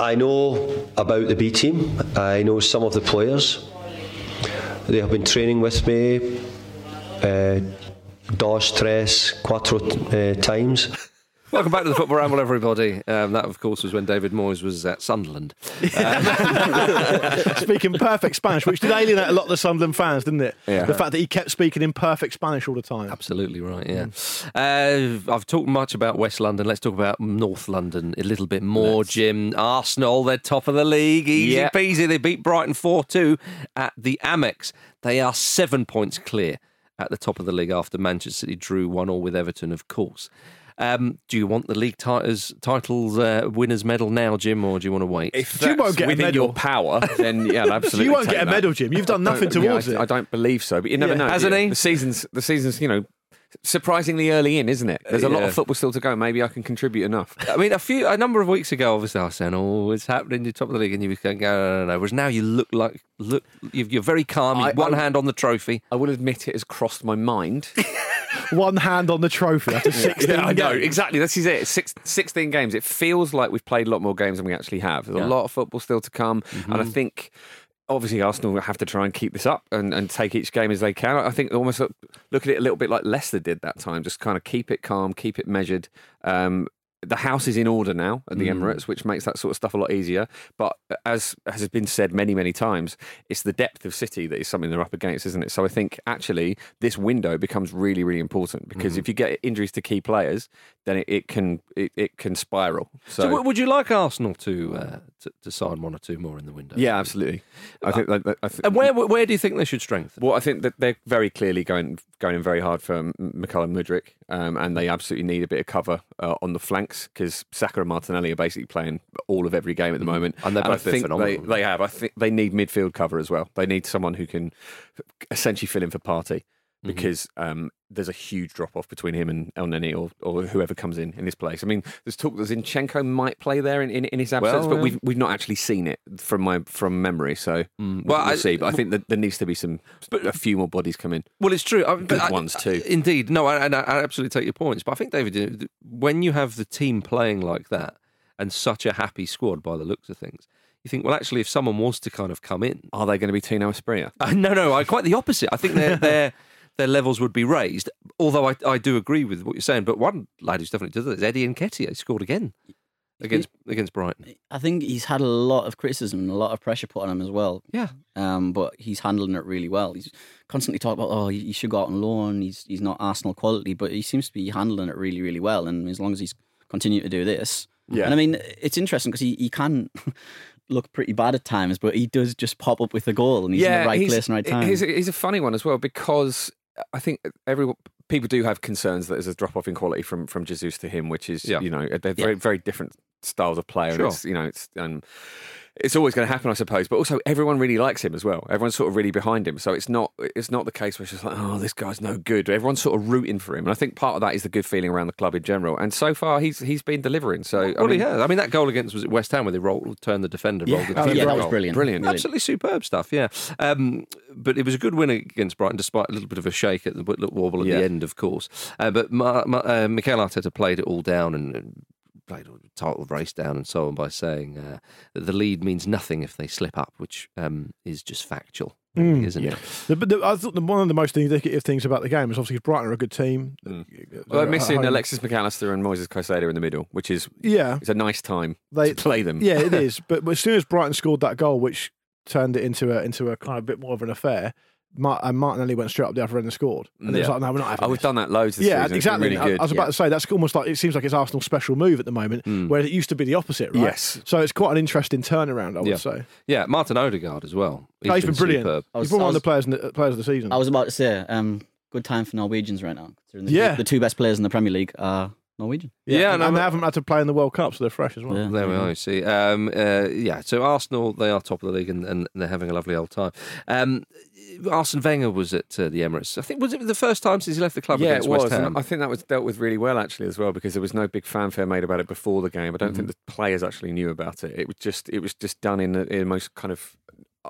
E: I know about the B team. I know some of the players. They have been training with me uh, dos, tres, cuatro uh, times.
A: Welcome back to the Football Ramble, everybody. Um, that, of course, was when David Moyes was at Sunderland.
B: speaking perfect Spanish, which did alienate a lot of the Sunderland fans, didn't it?
C: Yeah.
B: The fact that he kept speaking in perfect Spanish all the time.
A: Absolutely right, yeah. Uh, I've talked much about West London. Let's talk about North London a little bit more, Jim. Arsenal, they're top of the league. Easy
C: Yep.
A: peasy. They beat Brighton 4 2 at the Amex. They are seven points clear at the top of the league after Manchester City drew 1 all with Everton, of course. Um, do you want the league titles, titles uh, winners medal now, Jim, or do you want to wait?
C: If
B: You won't
C: that's
B: get a
C: within
B: medal.
C: your power, then yeah, I'd absolutely.
B: You won't
C: take
B: get a
C: that.
B: medal, Jim. You've done nothing
C: don't- yeah,
B: towards
C: I,
B: it.
C: I don't believe so, but you never
B: Yeah.
C: know. do
A: Hasn't
C: you?
A: he?
C: The season's the season's you know surprisingly early in, isn't it? There's a lot of football still to go. Maybe I can contribute enough.
A: I mean, a few, a number of weeks ago, obviously, I was saying, "Oh, it's happening. You're top of the league," and you were going, "No, no, no, no." Whereas now you look like look, you've- you're very calm.
C: I-
A: one
C: I-
A: hand on the trophy.
C: I will admit it has crossed my mind.
B: One hand on the trophy after 16
C: yeah, I know
B: games.
C: exactly. This is it. Six, 16 games. It feels like we've played a lot more games than we actually have. There's
A: Yeah.
C: a lot of football still to come,
B: Mm-hmm.
C: and I think. Obviously, Arsenal have to try and keep this up and, and take each game as they can. I think almost look, look at it a little bit like Leicester did that time. Just kind of keep it calm, keep it measured. Um, the house is in order now at the
B: Mm.
C: Emirates, which makes that sort of stuff a lot easier. But as has been said many, many times, it's the depth of City that is something they're up against, isn't it? So I think actually this window becomes really, really important because
B: Mm.
C: if you get injuries to key players, then it, it can it, it can spiral.
A: So,
C: So,
A: w- would you like Arsenal to, uh, to to sign one or two more in the window?
C: yeah, absolutely. I think that, that- I think
A: And where where do you think they should strengthen?
C: Well, I think that they're very clearly going going in very hard for M- McCullum Mudryk, um, and they absolutely need a bit of cover uh, on the because Saka and Martinelli are basically playing all of every game at the moment.
A: Mm. And they've
C: I
A: both been
C: think they,
A: phenomenal.
C: they have. I think they need midfield cover as well. They need someone who can essentially fill in for Partey.
A: Mm-hmm.
C: Because um, there's a huge drop off between him and Elneny or, or whoever comes in in this place. I mean, there's talk that Zinchenko might play there in, in, in his absence,
A: Well,
C: but we've we've not actually seen it from my from memory. So
A: Mm.
C: well,
A: Well, I-
C: see. But I think that there needs to be some a few more bodies come in.
A: Well, it's true. I, but
C: Good
A: I-
C: ones too.
A: Indeed. No, I, and I, absolutely take your points. But I think, David, when you have the team playing like that and such a happy squad by the looks of things, you think, well, actually, if someone was to kind of come in,
C: Are they going to be Tino Asprilla?
A: Uh, no, no, I quite the opposite. I think their their their levels would be raised. Although I, I do agree with what you're saying. But one lad who's definitely does it is Eddie Nketiah. He scored again against against Brighton.
D: I think he's had a lot of criticism and a lot of pressure put on him as well.
A: Yeah.
D: Um, but he's handling it really well. He's constantly talking about, oh, he he should go out on loan. He's he's not Arsenal quality, but he seems to be handling it really, really well. And as long as he's continued to do this,
C: Yeah.
D: And I mean, it's interesting because he, he can look pretty bad at times, but he does just pop up with a goal, and he's in the right place and right time.
C: He's a, he's a funny one as well because I think every people do have concerns that there's a drop off in quality from from Jesus to him, which is
A: Yeah.
C: you know they're very very different styles of play.
A: Sure.
C: And it's, you know it's um, it's always going to happen, I suppose. But also, everyone really likes him as well. Everyone's sort of really behind him. So it's not it's not the case where it's just like, oh, this guy's no good. Everyone's sort of rooting for him, and I think part of that is the good feeling around the club in general. And so far, he's he's been delivering. So I mean,
A: he has. I mean, that goal against was at West Ham where they rolled, turned the defender, rolled the
D: Oh, yeah, that was brilliant.
C: Brilliant.
A: Absolutely superb stuff, yeah. Um, but it was a good win against Brighton, despite a little bit of a shake at the wobble at
C: Yeah.
A: the end, of course. Uh, but Ma- Ma- uh, Mikel Arteta played it all down and, and played the title race down and so on by saying uh, that the lead means nothing if they slip up, which um, is just factual, really, isn't it?
B: The, but the, I thought the, one of the most indicative things about the game is obviously Brighton are a good team.
C: Well,
B: They're
C: I'm missing. Alexis Mac Allister and Moises Caicedo in the middle, which is
B: Yeah,
C: it's a nice time
B: They-
C: to play them.
B: yeah, it is. But as soon as Brighton scored that goal, which turned it into a into a kind of bit more of an affair, Mar- and Martinelli went straight up the other end and scored. And it was like, no, we're not having
C: Oh, we've done that loads this
B: Yeah,
C: season. It's
B: exactly.
C: Really
B: I-
C: good.
B: I was about
C: yeah.
B: to say that's almost like it seems like it's Arsenal's special move at the moment, where it used to be the opposite, right?
C: Yes.
B: So it's quite an interesting turnaround, I would
A: Yeah.
B: say.
A: Yeah, Martin Odegaard as well.
B: Oh, he's been brilliant.
A: superb.
D: I
B: He's
D: was-
B: been
D: I
B: one of the players in the, players of the season.
D: I was about to say, um, good time for Norwegians right now. The,
B: Yeah.
D: the two best players in the Premier League are Norwegian.
A: Yeah,
B: and, and they haven't had to play in the World Cup, so they're fresh as well.
D: Yeah.
A: There we are. You see, um, uh, yeah. So Arsenal, they are top of the league, and, and they're having a lovely old time. Um, Arsene Wenger was at uh, the Emirates. I think was it the first time since he left the club
C: Yeah,
A: against
C: it was.
A: West
C: and
A: Ham.
C: I think that was dealt with really well actually as well because there was no big fanfare made about it before the game. I don't think
A: Mm-hmm.
C: the players actually knew about it. It was just it was just done in a, in a most kind of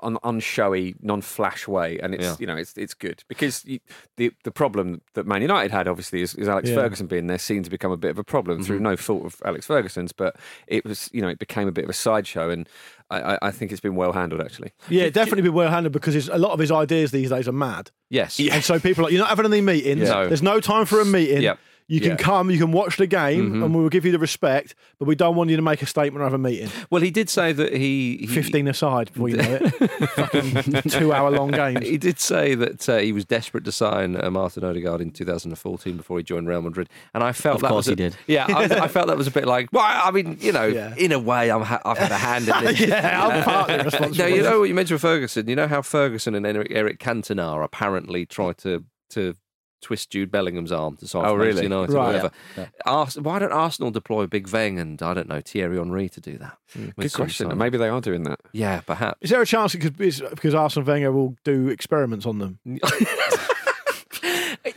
C: un, unshowy, non-flash way, and it's
A: Yeah.
C: you know it's it's good because you, the the problem that Man United had obviously is, is Alex
B: Yeah.
C: Ferguson being there seemed to become a bit of a problem through
A: Mm-hmm.
C: no fault of Alex Ferguson's, but it was you know it became a bit of a sideshow, and I, I, I think it's been well handled actually.
B: Yeah, definitely been well handled because his, a lot of his ideas these days are mad.
A: yes.
B: And so people are like, you're not having any meetings.
A: No.
B: There's no time for a meeting.
A: Yep.
B: You can
A: Yeah.
B: come, you can watch the game,
A: Mhm.
B: and we will give you the respect, but we don't want you to make a statement or have a meeting.
A: Well, he did say that he, he
B: 15 aside before you know it. Fucking two hour long games.
A: He did say that uh, he was desperate to sign uh, Martin Odegaard in 2014 before he joined Real Madrid, and I felt
D: Of
A: that
D: course
A: was a-
D: he did.
A: Yeah, I, I felt that was a bit like. Well, I mean, you know,
B: Yeah.
A: in a way, I'm ha- I've had a hand in this.
B: Yeah, I'm partly
A: No,
B: responsible.
A: you know what you mentioned Ferguson. You know how Ferguson and Eric, Eric Cantona apparently tried to to twist Jude Bellingham's arm to sign
C: Oh, really?
A: United, or whatever.
D: Yeah,
A: Ars- why don't Arsenal deploy Big Veng and I don't know Thierry Henry to do that? Hmm. with
C: Good question. Maybe they are doing that.
A: Yeah, perhaps.
B: Is there a chance it could be because Arsene Wenger will do experiments on them?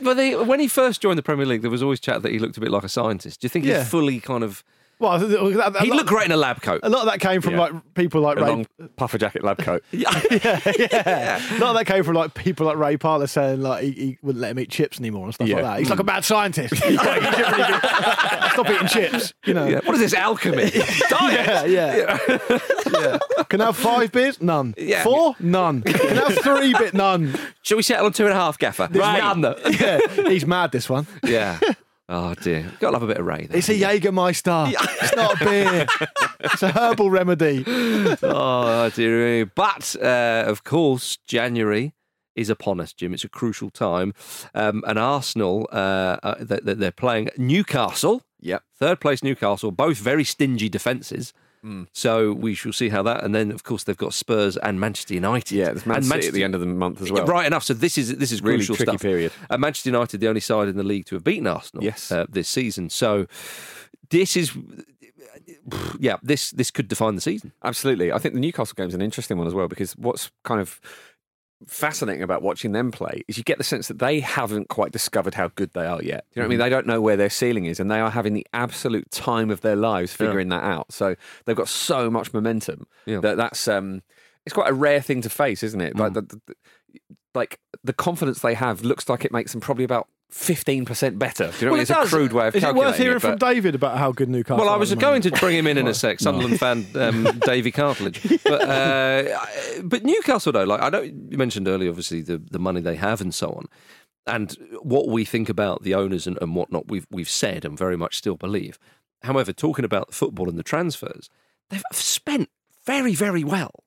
A: But they, when he first joined the Premier League, there was always chat that he looked a bit like a scientist. Do you think
B: Yeah.
A: he's fully kind of?
B: Well, that- that-
A: He'd look great in a lab coat.
B: A lot of that came from
C: Yeah.
B: like people like
C: A
B: Ray.
C: long puffer jacket lab coat.
B: yeah, yeah. yeah. A lot of that came from like people like Ray Parlour saying like he, he wouldn't let him eat chips anymore and stuff
C: Yeah.
B: like that. He's like a bad scientist. You know, you shouldn't really be- Stop eating chips. You know.
A: What is this alchemy?
B: Yeah, yeah. yeah. Can I have five beers? None. Four? None. Can I have three bit? None.
A: Shall we settle on two and a half, Gaffer?
B: Right.
A: None.
B: Yeah. He's mad, this one.
A: Yeah. Oh dear. Got to love a bit of Ray. There.
B: It's a Jägermeister. It's not a beer. It's a herbal remedy.
A: oh dear me. But uh, of course, January is upon us, Jim. It's a crucial time. Um, and Arsenal, uh, uh, they- they- they're playing Newcastle.
C: Yep.
A: Third place Newcastle, both very stingy defences.
C: Hmm.
A: So we shall see how that. And then, of course, they've got Spurs and Manchester United.
C: Yeah, there's Man
A: and
C: City at the end of the month as well.
A: Right enough. So this is this is
C: Really
A: crucial
C: tricky
A: stuff.
C: period.
A: Uh, Manchester United, the only side in the league to have beaten Arsenal.
C: Yes.
A: uh, this season. So this is, yeah, this this could define the season.
C: Absolutely. I think the Newcastle game's an interesting one as well because what's kind of fascinating about watching them play is you get the sense that they haven't quite discovered how good they are yet. You know what I mean? They don't know where their ceiling is and they are having the absolute time of their lives figuring that out. So they've got so much momentum
A: Yeah.
C: that that's um it's quite a rare thing to face, isn't it? Like the, the, the- like the confidence they have looks like it makes them probably about 15% better. Do you know what I
A: Well,
C: mean?
A: it
C: It's a crude way of
B: Is it worth hearing
C: it,
B: from David about how good Newcastle
A: Well, I was going to bring him in in a sec, Sunderland fan um, Davy Cartledge. But uh, but Newcastle though, like I know you mentioned earlier, obviously the the money they have and so on, and what we think about the owners and, and whatnot. We've we've said and very much still believe. However, talking about football and the transfers, they've spent very very well,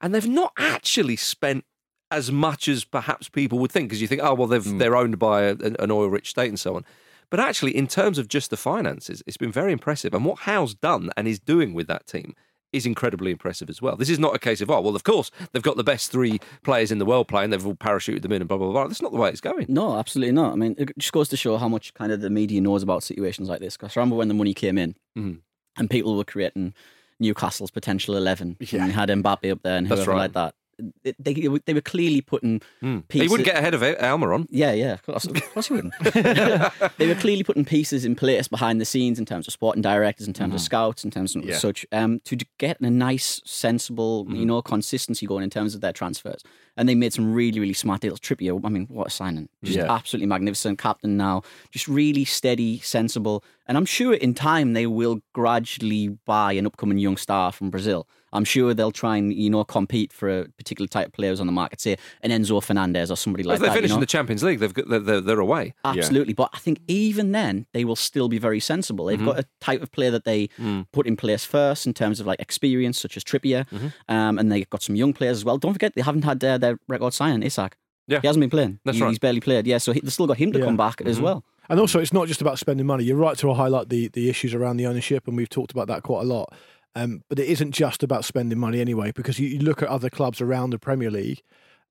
A: and they've not actually spent as much as perhaps people would think because you think, oh well, they've they're owned by a, an oil rich state and so on. But actually, in terms of just the finances, it's been very impressive. And what Howe's done and is doing with that team is incredibly impressive as well. This is not a case of, oh, well, of course, they've got the best three players in the world playing, they've all parachuted them in and blah, blah, blah. That's not the way it's going.
D: No, absolutely not. I mean, it just goes to show how much kind of the media knows about situations like this. Because I remember when the money came in
A: Mhm.
D: and people were creating Newcastle's potential 11 and you had Mbappe up there and whoever
A: right.
D: like that. They, they, were- clearly putting
A: Hmm.
D: pieces...
A: He wouldn't get ahead of it, Almiron.
D: Yeah, yeah, of course, of course he wouldn't. they were clearly putting pieces in place behind the scenes in terms of sporting directors, in terms of scouts, in terms of
C: Yeah.
D: such, um, to get a nice, sensible, you know, consistency going in terms of their transfers. And they made some really, really smart deals. Trippier, I mean, what a signing! Just
C: Yeah.
D: absolutely magnificent captain now. Just really steady, sensible. And I'm sure in time they will gradually buy an upcoming young star from Brazil. I'm sure they'll try and you know compete for a particular type of players on the market, say an Enzo Fernandez or somebody like
A: if they
D: that.
A: finish
D: you know?
A: in the Champions League, they've got, they're, they're, they're away.
D: Absolutely. But I think even then, they will still be very sensible. They've got a type of player that they put in place first in terms of like experience, such as Trippier. Um, and they've got some young players as well. Don't forget, they haven't had uh, their record signing, Isak.
A: Yeah.
D: He hasn't been playing.
A: That's
D: He-
A: right.
D: He's barely played. Yeah, so he, they've still got him to
B: Yeah.
D: come back as well.
B: And also, it's not just about spending money. You're right to highlight the, the issues around the ownership, and we've talked about that quite a lot. Um, but it isn't just about spending money anyway, because you, you look at other clubs around the Premier League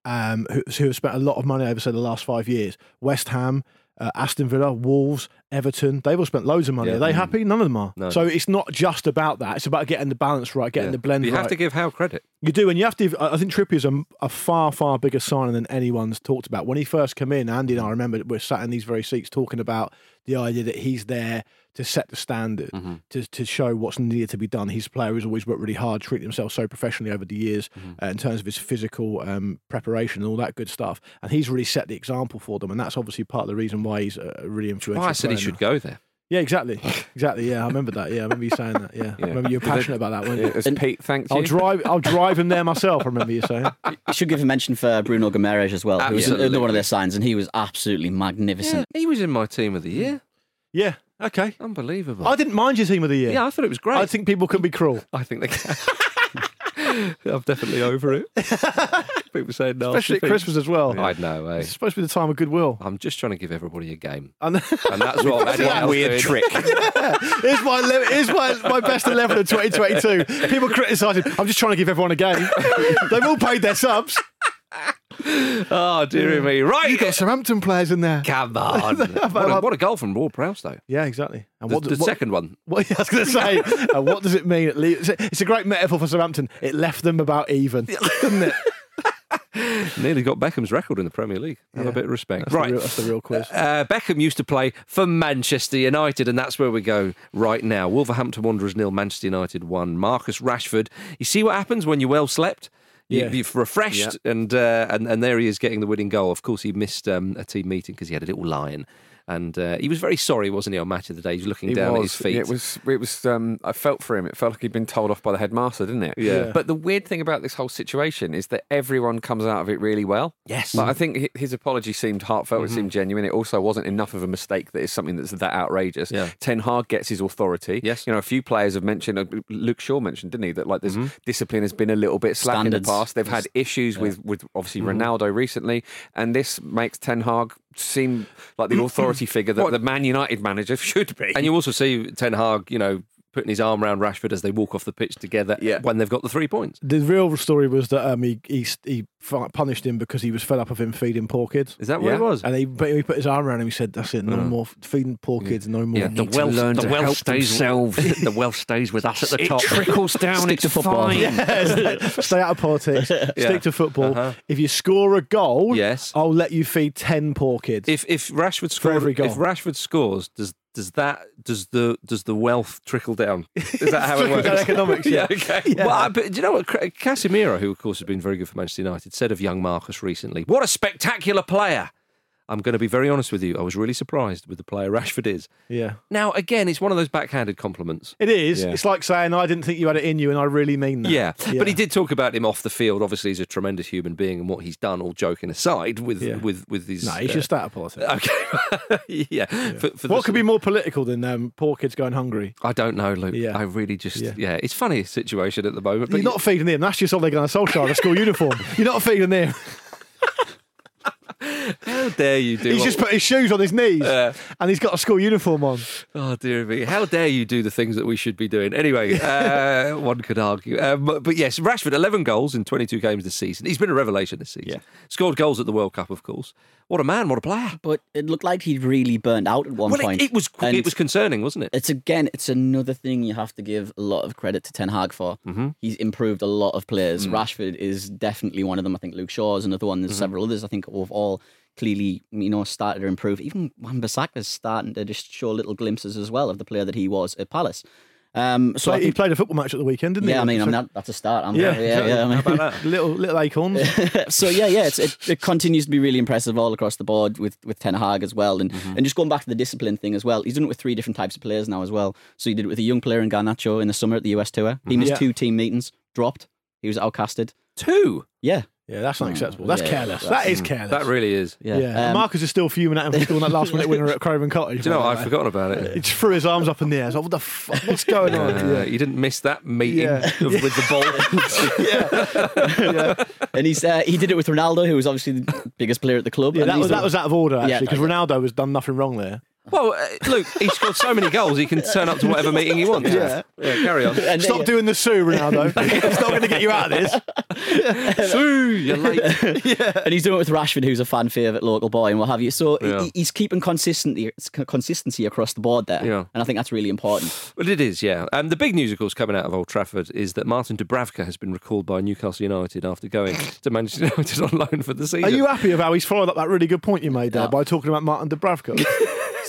B: um, who, who have spent a lot of money over, say, the last five years. West Ham, uh, Aston Villa, Wolves, Everton, they've all spent loads of money.
A: Yeah.
B: Are they happy? None of them are.
A: No.
B: So it's not just about that. It's about getting the balance right, getting
A: Yeah.
B: the blend
A: you
B: right.
A: have to give Howe credit.
B: You do, and you have to. I I think Trippier's a, a far, far bigger signing than anyone's talked about. When he first came in, Andy and I remember we're sat in these very seats talking about the idea that he's there to set the standard,
A: Mm-hmm.
B: to, to show what's needed to be done. He's a player who's always worked really hard, treated himself so professionally over the years
A: Mm-hmm.
B: uh, in terms of his physical um, preparation and all that good stuff. And he's really set the example for them, and that's obviously part of the reason why he's a a really influential.
A: Why I said he
B: player
A: should
B: now.
A: go there.
B: Yeah, exactly, exactly. Yeah, I remember that. Yeah, I remember you saying that. Yeah, I remember you were passionate about that. weren't you?
C: As Pete thanked you.
B: I'll drive. I'll drive him there myself. I remember you saying.
D: You should give a mention for Bruno Guimarães as well, who was
A: Absolutely.
D: another one of their signs, and he was absolutely magnificent.
A: Yeah, he was in my team of the year.
B: Yeah. Okay.
A: Unbelievable.
B: I didn't mind your team of the year.
A: yeah, I thought it was great.
B: I think people can be cruel.
A: I think they can. I'm definitely over it. People saying no.
B: Especially at Christmas as well.
A: I know. Eh?
B: It's supposed to be the time of goodwill.
A: I'm just trying to give everybody a game,
B: And
A: and that's what anyone else
C: weird
A: doing.
C: trick.
B: here's my ele- here's my, my best eleven of 2022. People criticising. I'm just trying to give everyone a game. They've all paid their subs.
A: Oh dear me! Right,
B: You've got Southampton players in there.
A: come on. what, a, what a goal from Ward Prowse, though.
B: Yeah, exactly. And
A: The,
B: what,
A: the
B: what-
A: second one.
B: What, I was going to say, uh, what does it mean? It it's, a, great metaphor for Southampton. It left them about even, didn't it?
A: Nearly got Beckham's record in the Premier League. Have
B: Yeah.
A: a bit of respect.
B: That's
A: right.
B: The real, that's the real quiz.
A: Uh, Beckham used to play for Manchester United, and that's where we go right now. Wolverhampton Wanderers nil, Manchester United one. Marcus Rashford. You see what happens when you're well slept. You,
B: Yeah.
A: You've refreshed, and, uh, and and there he is getting the winning goal. Of course, he missed um, a team meeting because he had a little lion, and uh, he was very sorry, wasn't he, on match of the day? He was looking
C: He
A: down
C: was.
A: at his feet.
C: It was. It was. Um, I felt for him. It felt like he'd been told off by the headmaster, didn't it?
A: Yeah.
C: But the weird thing about this whole situation is that everyone comes out of it really well.
A: Yes.
C: Like, I think his apology seemed heartfelt. It seemed genuine. It also wasn't enough of a mistake that is something that's that outrageous.
A: Yeah.
C: Ten Hag gets his authority.
A: Yes.
C: You know, a few players have mentioned. uh, Luke Shaw mentioned, didn't he, that like there's discipline has been a little bit slack in the past. They've had issues with with obviously Ronaldo recently, and this makes Ten Hag seem like the authority figure that
A: What-
C: the Man United manager should be.
A: and you also see Ten Hag, you know, putting his arm around Rashford as they walk off the pitch together
C: Yeah.
A: when they've got the three points.
B: The real story was that um, he, he he punished him because he was fed up of him feeding poor kids.
A: Is that what
C: Yeah.
A: it was?
B: And he, but he put his arm around him. He said, "That's it. No more feeding poor kids. No more."
A: Yeah, the
C: Need to
A: wealth,
C: learn
A: the
C: to
A: wealth
C: help
A: stays.
C: themselves.
A: the wealth stays with us at the
C: it
A: top.
C: trickles down.
D: Stick
C: it's
D: to football.
C: fine.
B: Stay out of politics. Stick to football.
A: Uh-huh.
B: If you score a goal,
A: Yes.
B: I'll let you feed ten poor kids.
A: If if Rashford
B: For every
A: scores,
B: goal.
A: if Rashford scores, does does that does the does the wealth trickle down? Is that how it works?
B: economics, yeah.
A: okay.
B: Yeah.
A: Well, I- but do you know what? Ca- Casemiro, who of course has been very good for Manchester United, said of young Marcus recently, "What a spectacular player." I'm going to be very honest with you. I was really surprised with the player Rashford is.
B: yeah,
A: Now, again, it's one of those backhanded compliments.
B: it is.
C: Yeah.
B: It's like saying, "I didn't think you had it in you," and I really mean that.
A: Yeah. but he did talk about him off the field. Obviously, he's a tremendous human being, and what he's done. All joking aside, with
B: Yeah.
A: with with his.
B: No, he's
A: uh,
B: just out of politics.
A: Okay. yeah. For, for
B: What could be more political than um, poor kids going hungry?
A: I don't know, Luke.
B: Yeah.
A: I really just yeah.
B: Yeah.
A: It's funny situation at the moment. But
B: You're not feeding him. That's just Ole Gunnar Solskjaer in a school uniform. You're not feeding him.
A: How dare you do?
B: He's
A: what-
B: just put his shoes on his knees,
A: Yeah.
B: and he's got a school uniform on.
A: Oh dear me! How dare you do the things that we should be doing? Anyway, uh, one could argue, um, but, but yes, Rashford, eleven goals in twenty-two games this season. He's been a revelation this season.
C: Yeah.
A: Scored goals at the World Cup, of course. What a man! What a player!
D: But it looked like he'd really burned out at one
A: well,
D: point.
A: it, it was
D: And
A: it was concerning, wasn't it?
D: It's again, it's another thing you have to give a lot of credit to Ten Hag for.
A: Mhm.
D: He's improved a lot of players.
A: Mm.
D: Rashford is definitely one of them. I think Luke Shaw is another one.
A: Mm-hmm.
D: There's several others. I think of all clearly, you know, started to improve. Even Wan Bissaka's starting to just show little glimpses as well of the player that he was at Palace. Um, so
B: So
D: I
B: he played a football match at the weekend, didn't he?
D: yeah, I mean, I mean that, that's a start. I'm,
B: yeah,
D: yeah, yeah. I mean,
A: How about that?
B: little little acorns.
D: so yeah, yeah, it's, it, it continues to be really impressive all across the board with with Ten Hag as well, and
A: Mm-hmm.
D: and just going back to the discipline thing as well. He's done it with three different types of players now as well. So he did it with a young player in Garnacho in the summer at the US tour. He missed
B: Yeah.
D: two team meetings, dropped. He was outcasted.
A: Two.
D: Yeah,
B: Yeah, that's not
D: Mm,
B: acceptable. That's
D: yeah,
B: careless.
D: that's-
B: That is careless.
A: That really is.
D: yeah.
B: yeah.
D: Um,
B: Marcus is still fuming at him for scoring that last minute winner at Craven Cottage.
A: Do you know?
B: by
A: I've
B: way.
A: forgotten about it.
B: He just threw his arms up in the air. I was like, what the fuck? What's going on?
A: Uh,
B: Yeah.
A: You didn't miss that meeting
B: Yeah.
A: of- with the ball.
B: yeah.
D: and he's uh, he did it with Ronaldo, who was obviously the biggest player at the club.
B: Yeah,
D: and
B: that
D: he's
B: was,
D: the-
B: that was out of order,
D: Yeah,
B: actually, because
D: okay.
B: Ronaldo has done nothing wrong there.
A: Well, uh, Luke, he scored so many goals, he can turn up to whatever meeting he wants.
B: Yeah.
A: yeah. Carry on.
D: and
B: Stop
D: they-
B: doing the Sue, Ronaldo. it's not going to get you out of this.
A: Sue, you're late. yeah.
D: and he's doing it with Rashford, who's a fan favourite local boy and what have you. So
A: Yeah.
D: he, he's keeping consistency consistency across the board there,
A: Yeah.
D: and I think that's really important.
A: Well, it is, yeah. And the big news, of course, coming out of Old Trafford is that Martin Dubravka has been recalled by Newcastle United after going to Manchester United on loan for the season.
B: Are you happy with how he's followed up that really good point you made there
D: No.
B: by talking about Martin Dubravka?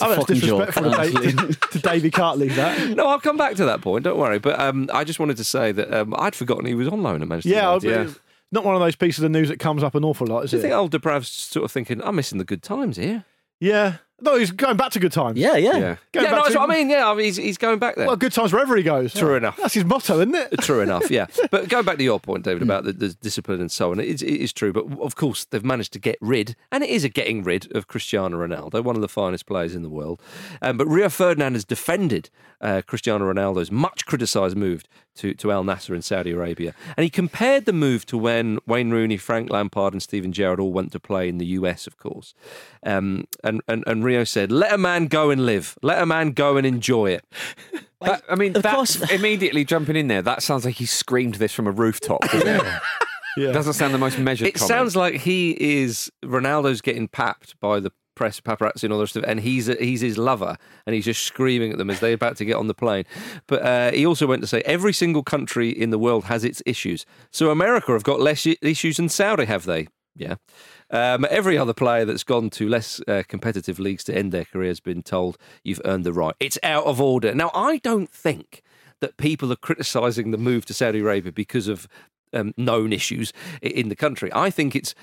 B: I think
D: fucking
B: it's
D: joke,
B: disrespectful to,
D: honestly.
B: To, to Davy Cartledge, that.
A: No, I'll come back to that point. Don't worry. But um, I just wanted to say that um, I'd forgotten he was on loan at Manchester
B: Yeah,
A: United.
B: I- not one of those pieces of news that comes up an awful lot, is
A: Do you
B: it?
A: think old Dubrav's sort of thinking, I'm missing the good times here?
B: Yeah, No, he's going back to good times.
D: Yeah, yeah.
C: Yeah.
B: Going
A: yeah,
B: back
A: no, that's
B: to-
A: what I mean. Yeah, I mean, he's, he's going back there.
B: Well, good times wherever he goes.
A: True enough.
B: That's his motto, isn't it?
A: True enough, yeah. But going back to your point, David, about the, the discipline and so on, it is, it is true. But of course, they've managed to get rid, and it is a getting rid of Cristiano Ronaldo, one of the finest players in the world. Um, but Rio Ferdinand has defended uh, Cristiano Ronaldo's much criticised move to, to Al Nassr in Saudi Arabia. And he compared the move to when Wayne Rooney, Frank Lampard, and Steven Gerrard all went to play in the US, of course. Um, and, and, and Rio said, let a man go and live, let a man go and enjoy it.
C: That- I mean,
D: of
C: that,
D: course-
C: immediately jumping in there, that sounds like he screamed this from a rooftop. doesn't it?
B: Yeah.
C: Doesn't sound the most measured.
A: It
C: comment.
A: sounds like he is Ronaldo's getting papped by the press, paparazzi, and all this stuff, and he's a, he's his lover, and he's just screaming at them as they're about to get on the plane. But uh, he also went to say every single country in the world has its issues. So America have got less issues than Saudi, have they? Yeah. Um, every other player that's gone to less uh, competitive leagues to end their career has been told you've earned the right. It's out of order. Now, I don't think that people are criticising the move to Saudi Arabia because of um, known issues in the country. I think it's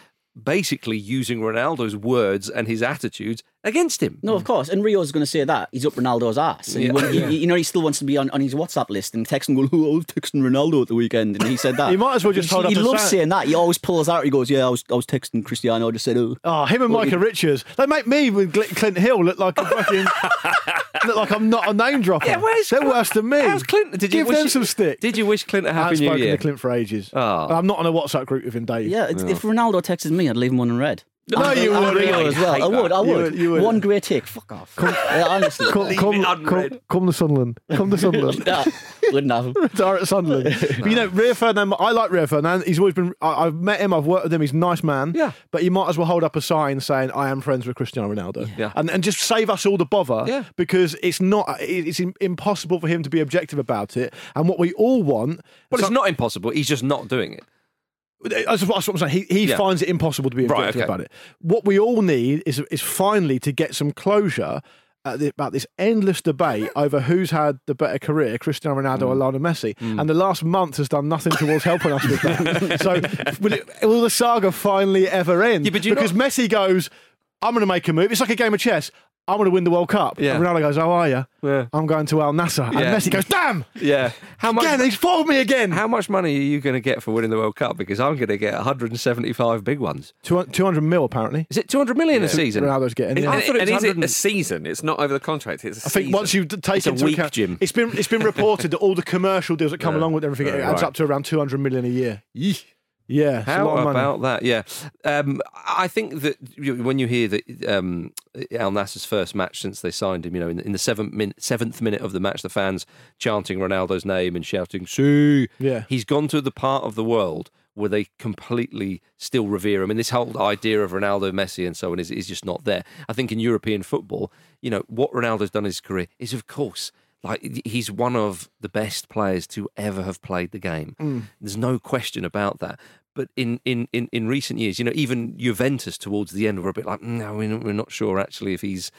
A: basically using Ronaldo's words and his attitudes against him.
D: No, of course. And Rio's going to say that. He's up Ronaldo's ass. And he
A: Yeah.
D: won't- he- you know, he still wants to be on, on his WhatsApp list and text and go, oh, I was texting Ronaldo at the weekend. And he said that.
B: He might as well just
D: He,
B: hold up
D: he
B: a
D: loves
B: sign.
D: saying that. He always pulls out. He goes, Yeah, I was, I was texting Cristiano. I just said, Oh.
B: Oh, him and
D: Well,
B: Micah Richards. They make me with Gl- Clint Hill look like a fucking look like I'm not a name dropper.
A: Yeah, where's
B: They're
A: Clint-
B: worse than me.
A: How's Clint? Did you
B: Give
A: wish
B: them some stick.
A: Did you wish Clint a
B: I haven't
A: happy new
B: spoken
A: year?
B: to Clint for ages.
A: Oh.
B: I'm not on a WhatsApp group with him, Dave.
D: Yeah, it's, if Ronaldo texted me, I'd leave him unread.
B: No,
D: And-
B: you
D: and
B: wouldn't.
D: Rio
B: I
D: as well. I would, I
B: that. You
D: would.
B: would- you would.
D: One great take. Fuck off. Yeah, honestly.
B: Come,
A: Leave
B: come, come, come to Sunderland. Come to Sunderland.
D: Nah, wouldn't have him.
B: Retire at Sunderland. But you know, Rio Ferdinand, I like Rio Ferdinand. He's always been, I, I've met him, I've worked with him, he's a nice man.
A: Yeah.
B: But you might as well hold up a sign saying, I am friends with Cristiano Ronaldo.
A: Yeah.
B: And, and just save us all the bother
A: Yeah.
B: because it's not, it's impossible for him to be objective about it. And what we all want.
A: Well,
B: so-
A: it's not impossible. He's just not doing it.
B: That's what, I'm saying. He, he
A: Yeah.
B: finds it impossible to be
A: Right,
B: objective
A: okay.
B: about it. What we all need is is finally to get some closure at the, about this endless debate over who's had the better career, Cristiano Ronaldo
A: Mm.
B: or Lionel Messi. And the last month has done nothing towards helping us with that. so will, it, will the saga finally ever end?
A: Yeah,
B: because Messi goes, I'm going to make a move. It's like a game of chess. I'm going to win the World Cup.
A: Yeah.
B: And Ronaldo goes, How are you?
A: Yeah.
B: I'm going to Al Nassr. And
A: Yeah.
B: Messi goes, Damn!
A: Yeah. How much?
B: Again, he's fooled me again.
A: How much money are you going to get for winning the World Cup? Because I'm going to get 175 big ones.
B: 200 mil, apparently.
A: Is it 200 million a season?
B: Ronaldo's getting.
C: And,
B: yeah.
A: I thought it
C: and
A: was
C: is it a season? It's not over the contract. It's a
B: I think once you take
A: It's a
B: into
A: week,
B: account,
A: Jim.
B: it's been it's been reported that all the commercial deals that come along with everything it adds
C: right.
B: up to around two hundred million a year. Yeah,
A: How
B: lot of money.
A: about that? Yeah, um, I think that when you hear that um, Al Nassr's first match since they signed him, you know, in, in the seventh minute, seventh minute of the match, the fans chanting Ronaldo's name and shouting "See!"
B: Yeah.
A: he's gone to the part of the world where they completely still revere him. And this whole idea of Ronaldo, Messi, and so on is, is just not there. I think in European football, you know, what Ronaldo's done in his career is, of course, like he's one of the best players to ever have played the game.
B: Mm.
A: There's no question about that. But in, in, in, in recent years, you know, even Juventus towards the end were a bit like, "Mm, no, we're not, sure actually if he's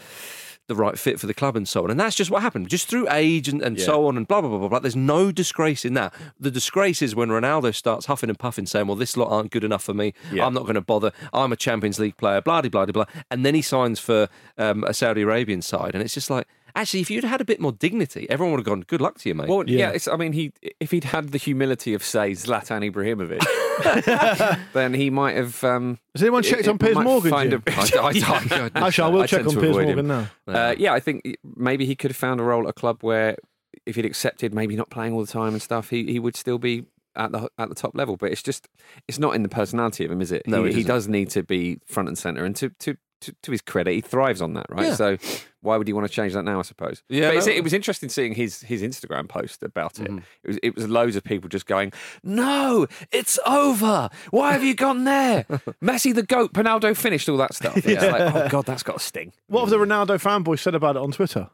A: the right fit for the club and so on. And that's just what happened, just through age and, and so on and blah, blah, blah, blah, blah. There's no disgrace in that. The disgrace is when Ronaldo starts huffing and puffing saying, well, this lot aren't good enough for me. I'm not going to bother. I'm a Champions League player, blah, blah, blah, blah. And then he signs for um, a Saudi Arabian side. And it's just like, actually, if you'd had a bit more dignity, everyone would have gone, good luck to you, mate.
C: Well, yeah.
B: Yeah.
C: it's, I mean, he if he'd had the humility of say Zlatan Ibrahimovic, then he might have. Um,
B: Has anyone checked
C: it-
B: on
C: it
B: Piers
C: might
B: Morgan?
C: find
B: Jim?
C: a-
A: I, I, I,
B: Actually, I will
C: I
B: check on
C: to
B: Piers
C: avoid
B: Morgan
C: him.
B: now.
C: Uh, yeah, I think maybe he could have found a role at a club where, if he'd accepted maybe not playing all the time and stuff, he, he would still be at the at the top level. But it's just it's not in the personality of him, is it?
A: No,
C: he,
A: it
C: he does need to be front and center, and to to. To, to his credit, he thrives on that, right?
A: Yeah.
C: So, why would he want to change that now? I suppose.
A: Yeah,
C: but
A: no.
C: it was interesting seeing his his Instagram post about it.
A: Mm-hmm.
C: It was it was loads of people just going, "No, it's over. Why have you gone there? Messi the goat, Penaldo finished all that stuff." It's like, oh god, that's got a sting.
B: What have the Ronaldo fanboys said about it on Twitter?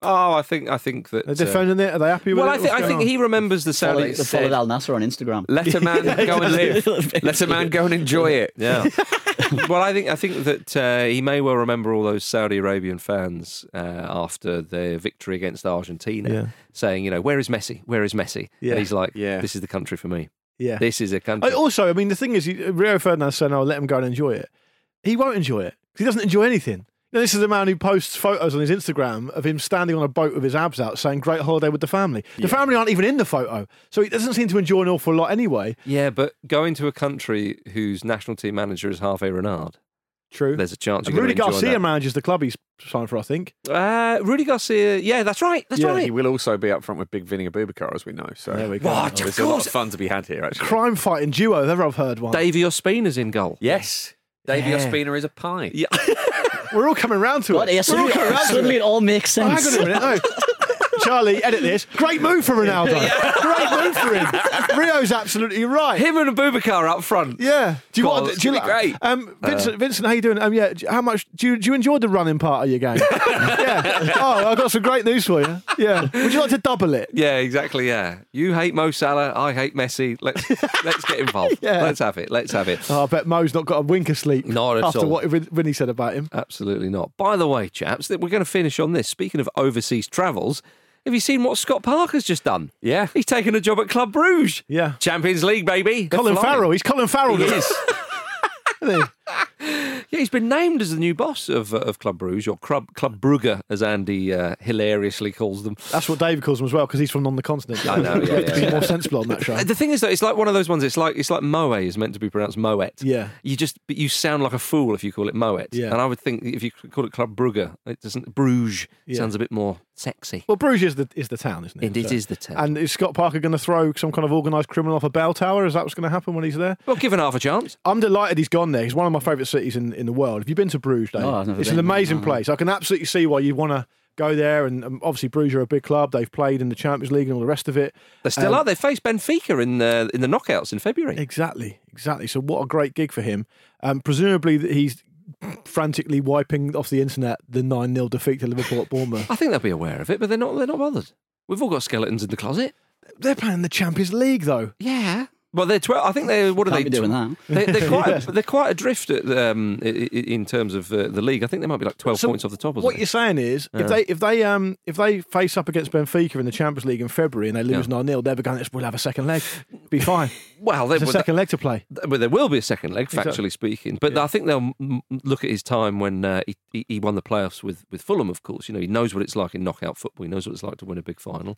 A: Oh, I think, I think that.
B: They're
A: uh,
B: defending it. Are they happy with
A: well,
B: it?
A: I think, I think
B: going
A: he remembers the
D: Follow,
A: Saudi.
D: followed Al Nassr on Instagram.
C: Let a man go and live. Let a man go and enjoy it.
A: Yeah. well, I think I think that uh, he may well remember all those Saudi Arabian fans uh, after their victory against Argentina,
B: Yeah.
A: saying, you know, where is Messi? Where is Messi?
B: Yeah.
A: And he's like,
C: Yeah.
A: this is the country for me.
B: yeah.
A: This is a country.
B: I also, I mean, the thing is, Rio Ferdinand saying, "Oh, let him go and enjoy it." He won't enjoy it 'cause he doesn't enjoy anything. Now, this is a man who posts photos on his Instagram of him standing on a boat with his abs out, saying "Great holiday with the family." The family aren't even in the photo, so he doesn't seem to enjoy an awful lot anyway.
A: Yeah, but going to a country whose national team manager is Hervé Renard,
B: True.
A: there's a chance
B: And Rudi
A: going to enjoy
B: Garcia
A: that.
B: manages the club he's signed for, I think.
A: Uh, Rudi Garcia, yeah, that's right, that's
B: Yeah,
A: right.
C: He will also be up front with Big Vinny Aboubakar, as we know. So
B: There we go.
A: What?
C: Oh,
A: Of
C: there's a lot
A: course.
C: of fun to be had here, actually.
B: Crime fighting duo, if ever I've heard one.
A: Davey Ospina's in goal.
C: Yes. Davy
A: Yeah.
C: Ospina is a pie.
A: Yeah.
B: We're all coming round to
D: God,
B: it.
D: yeah,
B: We're all
D: suddenly,
B: it.
D: all makes
B: Oh,
D: sense.
B: hang on a minute. No. Charlie, edit this. Great move for Ronaldo. Great move for him. Rio's absolutely right.
A: Him and Aboubakar up front.
B: Yeah. Do you
A: God,
B: want? Do you like?
A: great.
B: Um, Vincent, Vincent, how you doing? Um, yeah. How much do you do you enjoy the running part of your game? yeah. Oh, I've got some great news for you. Yeah. Would you like to double it?
A: Yeah, exactly. Yeah, you hate Mo Salah, I hate Messi. Let's let's get involved.
B: Yeah.
A: Let's have it. Let's have it.
B: Oh, I bet Mo's not got a wink of sleep.
A: Not at
B: after
A: all.
B: what Vinny said about him.
A: Absolutely not. By the way, chaps, we're going to finish on this. Speaking of overseas travels, have you seen what Scott Parker's just done?
C: Yeah.
A: He's taken a job at Club Bruges.
B: Yeah.
A: Champions League, baby. They're
B: Colin
A: flying.
B: Farrell. He's Colin Farrell.
A: He is. Yeah, he's been named as the new boss of uh, of Club Bruges, or Club Club Brugge, as Andy uh, hilariously calls them.
B: That's what David calls them as well because he's from on the continent.
A: I know, yeah, yeah, yeah.
B: more sensible on that show.
A: The thing is, though, it's like one of those ones. It's like it's like Moe is meant to be pronounced Moet.
B: Yeah.
A: You just but you sound like a fool if you call it Moet.
B: Yeah.
A: And I would think if you call it Club Brugge, it doesn't. Bruges sounds a bit more sexy.
B: Well, Bruges is the is the town, isn't it?
A: And it is the town.
B: And is Scott Parker going to throw some kind of organised criminal off a bell tower? Is that what's going to happen when he's there?
A: Well, given half a chance.
B: I'm delighted he's gone there. He's one of my favourite cities in, in the world. Have you been to Bruges, Dave?
D: No, I've never
B: it's an amazing place. I can absolutely see why you want to go there. And um, obviously, Bruges are a big club. They've played in the Champions League and all the rest of it.
A: They still
B: Um,
A: are. They faced Benfica in uh, in the knockouts in February.
B: Exactly, exactly. So what a great gig for him. Um, presumably that he's frantically wiping off the internet the 9 0 defeat to Liverpool at Bournemouth.
A: I think they'll be aware of it, but they're not. They're not bothered. We've all got skeletons in the closet.
B: They're playing the Champions League, though.
A: Yeah. Well, they're twelve. I think they're. What are
D: Can't
A: they
D: be doing that.
A: They, they're quite. They're quite adrift at, um, i- i- in terms of uh, the league. I think they might be like twelve
B: So
A: points off the top.
B: What
A: something.
B: you're saying is,
A: Yeah.
B: if they if they um if they face up against Benfica in the Champions League in February and they lose
A: Yeah.
B: nine 0 they're be going. We'll have a second leg. Be fine.
A: Well, they,
B: There's a
A: well,
B: second leg to play.
A: that- but there will be a second leg,
B: Exactly.
A: factually speaking. But I think they'll look at his time when uh, he, he- he won the playoffs with, with Fulham. Of course, you know he knows what it's like in knockout football. He knows what it's like to win a big final.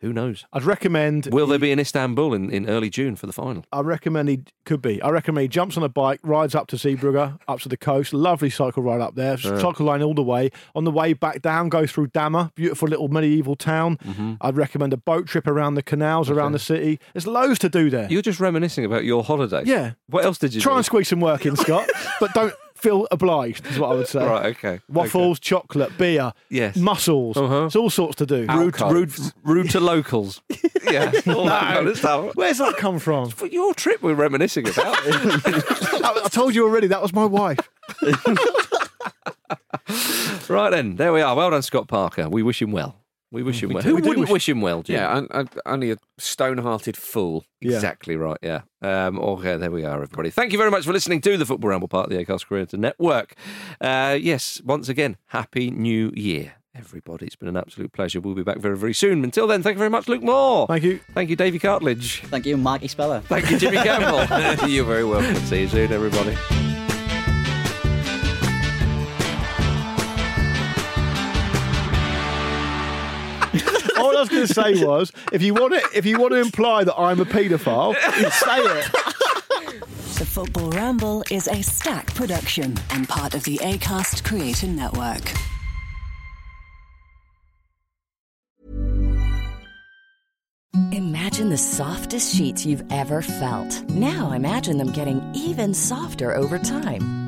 A: Who knows?
B: I'd recommend.
A: Will there be in Istanbul in, in early June for the final?
B: I recommend he could be. I recommend he jumps on a bike, rides up to Zeebrugge, up to the coast. Lovely cycle ride up there. Cycle line all the way. On the way back down, go through Damme, beautiful little medieval town.
A: Mm-hmm.
B: I'd recommend a boat trip around the canals around the city. There's loads to do there.
A: You're just reminiscing about your holiday.
B: Yeah.
A: What else did you
B: Try
A: do?
B: and squeeze some work in, Scott, but don't feel obliged. Is what I would say.
A: Right. Okay.
B: Waffles, chocolate, beer,
A: Yes.
B: mussels.
A: Uh-huh.
B: It's all sorts to do.
A: Rude, rude, rude to locals. yeah. all that kind of stuff.
B: Where's that come from?
A: For your trip, we're reminiscing about.
B: I I told you already. That was my wife.
A: right then, there we are. Well done, Scott Parker. We wish him well. We wish him well.
B: do-
A: Who
B: we do
A: wouldn't
B: wish-
A: wish him well, Jim?
C: Yeah, and, and only a stone-hearted fool.
B: Yeah.
A: Exactly right, yeah. Um, okay, there we are, everybody. Thank you very much for listening to the Football Ramble part of the Acast Creator Network. Uh, yes, once again, Happy New Year, everybody. It's been an absolute pleasure. We'll be back very, very soon. Until then, thank you very much, Luke Moore.
B: Thank you.
A: Thank you, Davey Cartledge.
D: Thank you, Marky Speller.
A: Thank you, Jimmy Campbell.
C: You're very welcome.
A: See you soon, everybody.
B: I was going to say was, if you want to, if you want to imply that I'm a paedophile, you say it.
F: The Football Ramble is an Acast production and part of the ACAST Creator Network.
G: Imagine the softest sheets you've ever felt. Now imagine them getting even softer over time.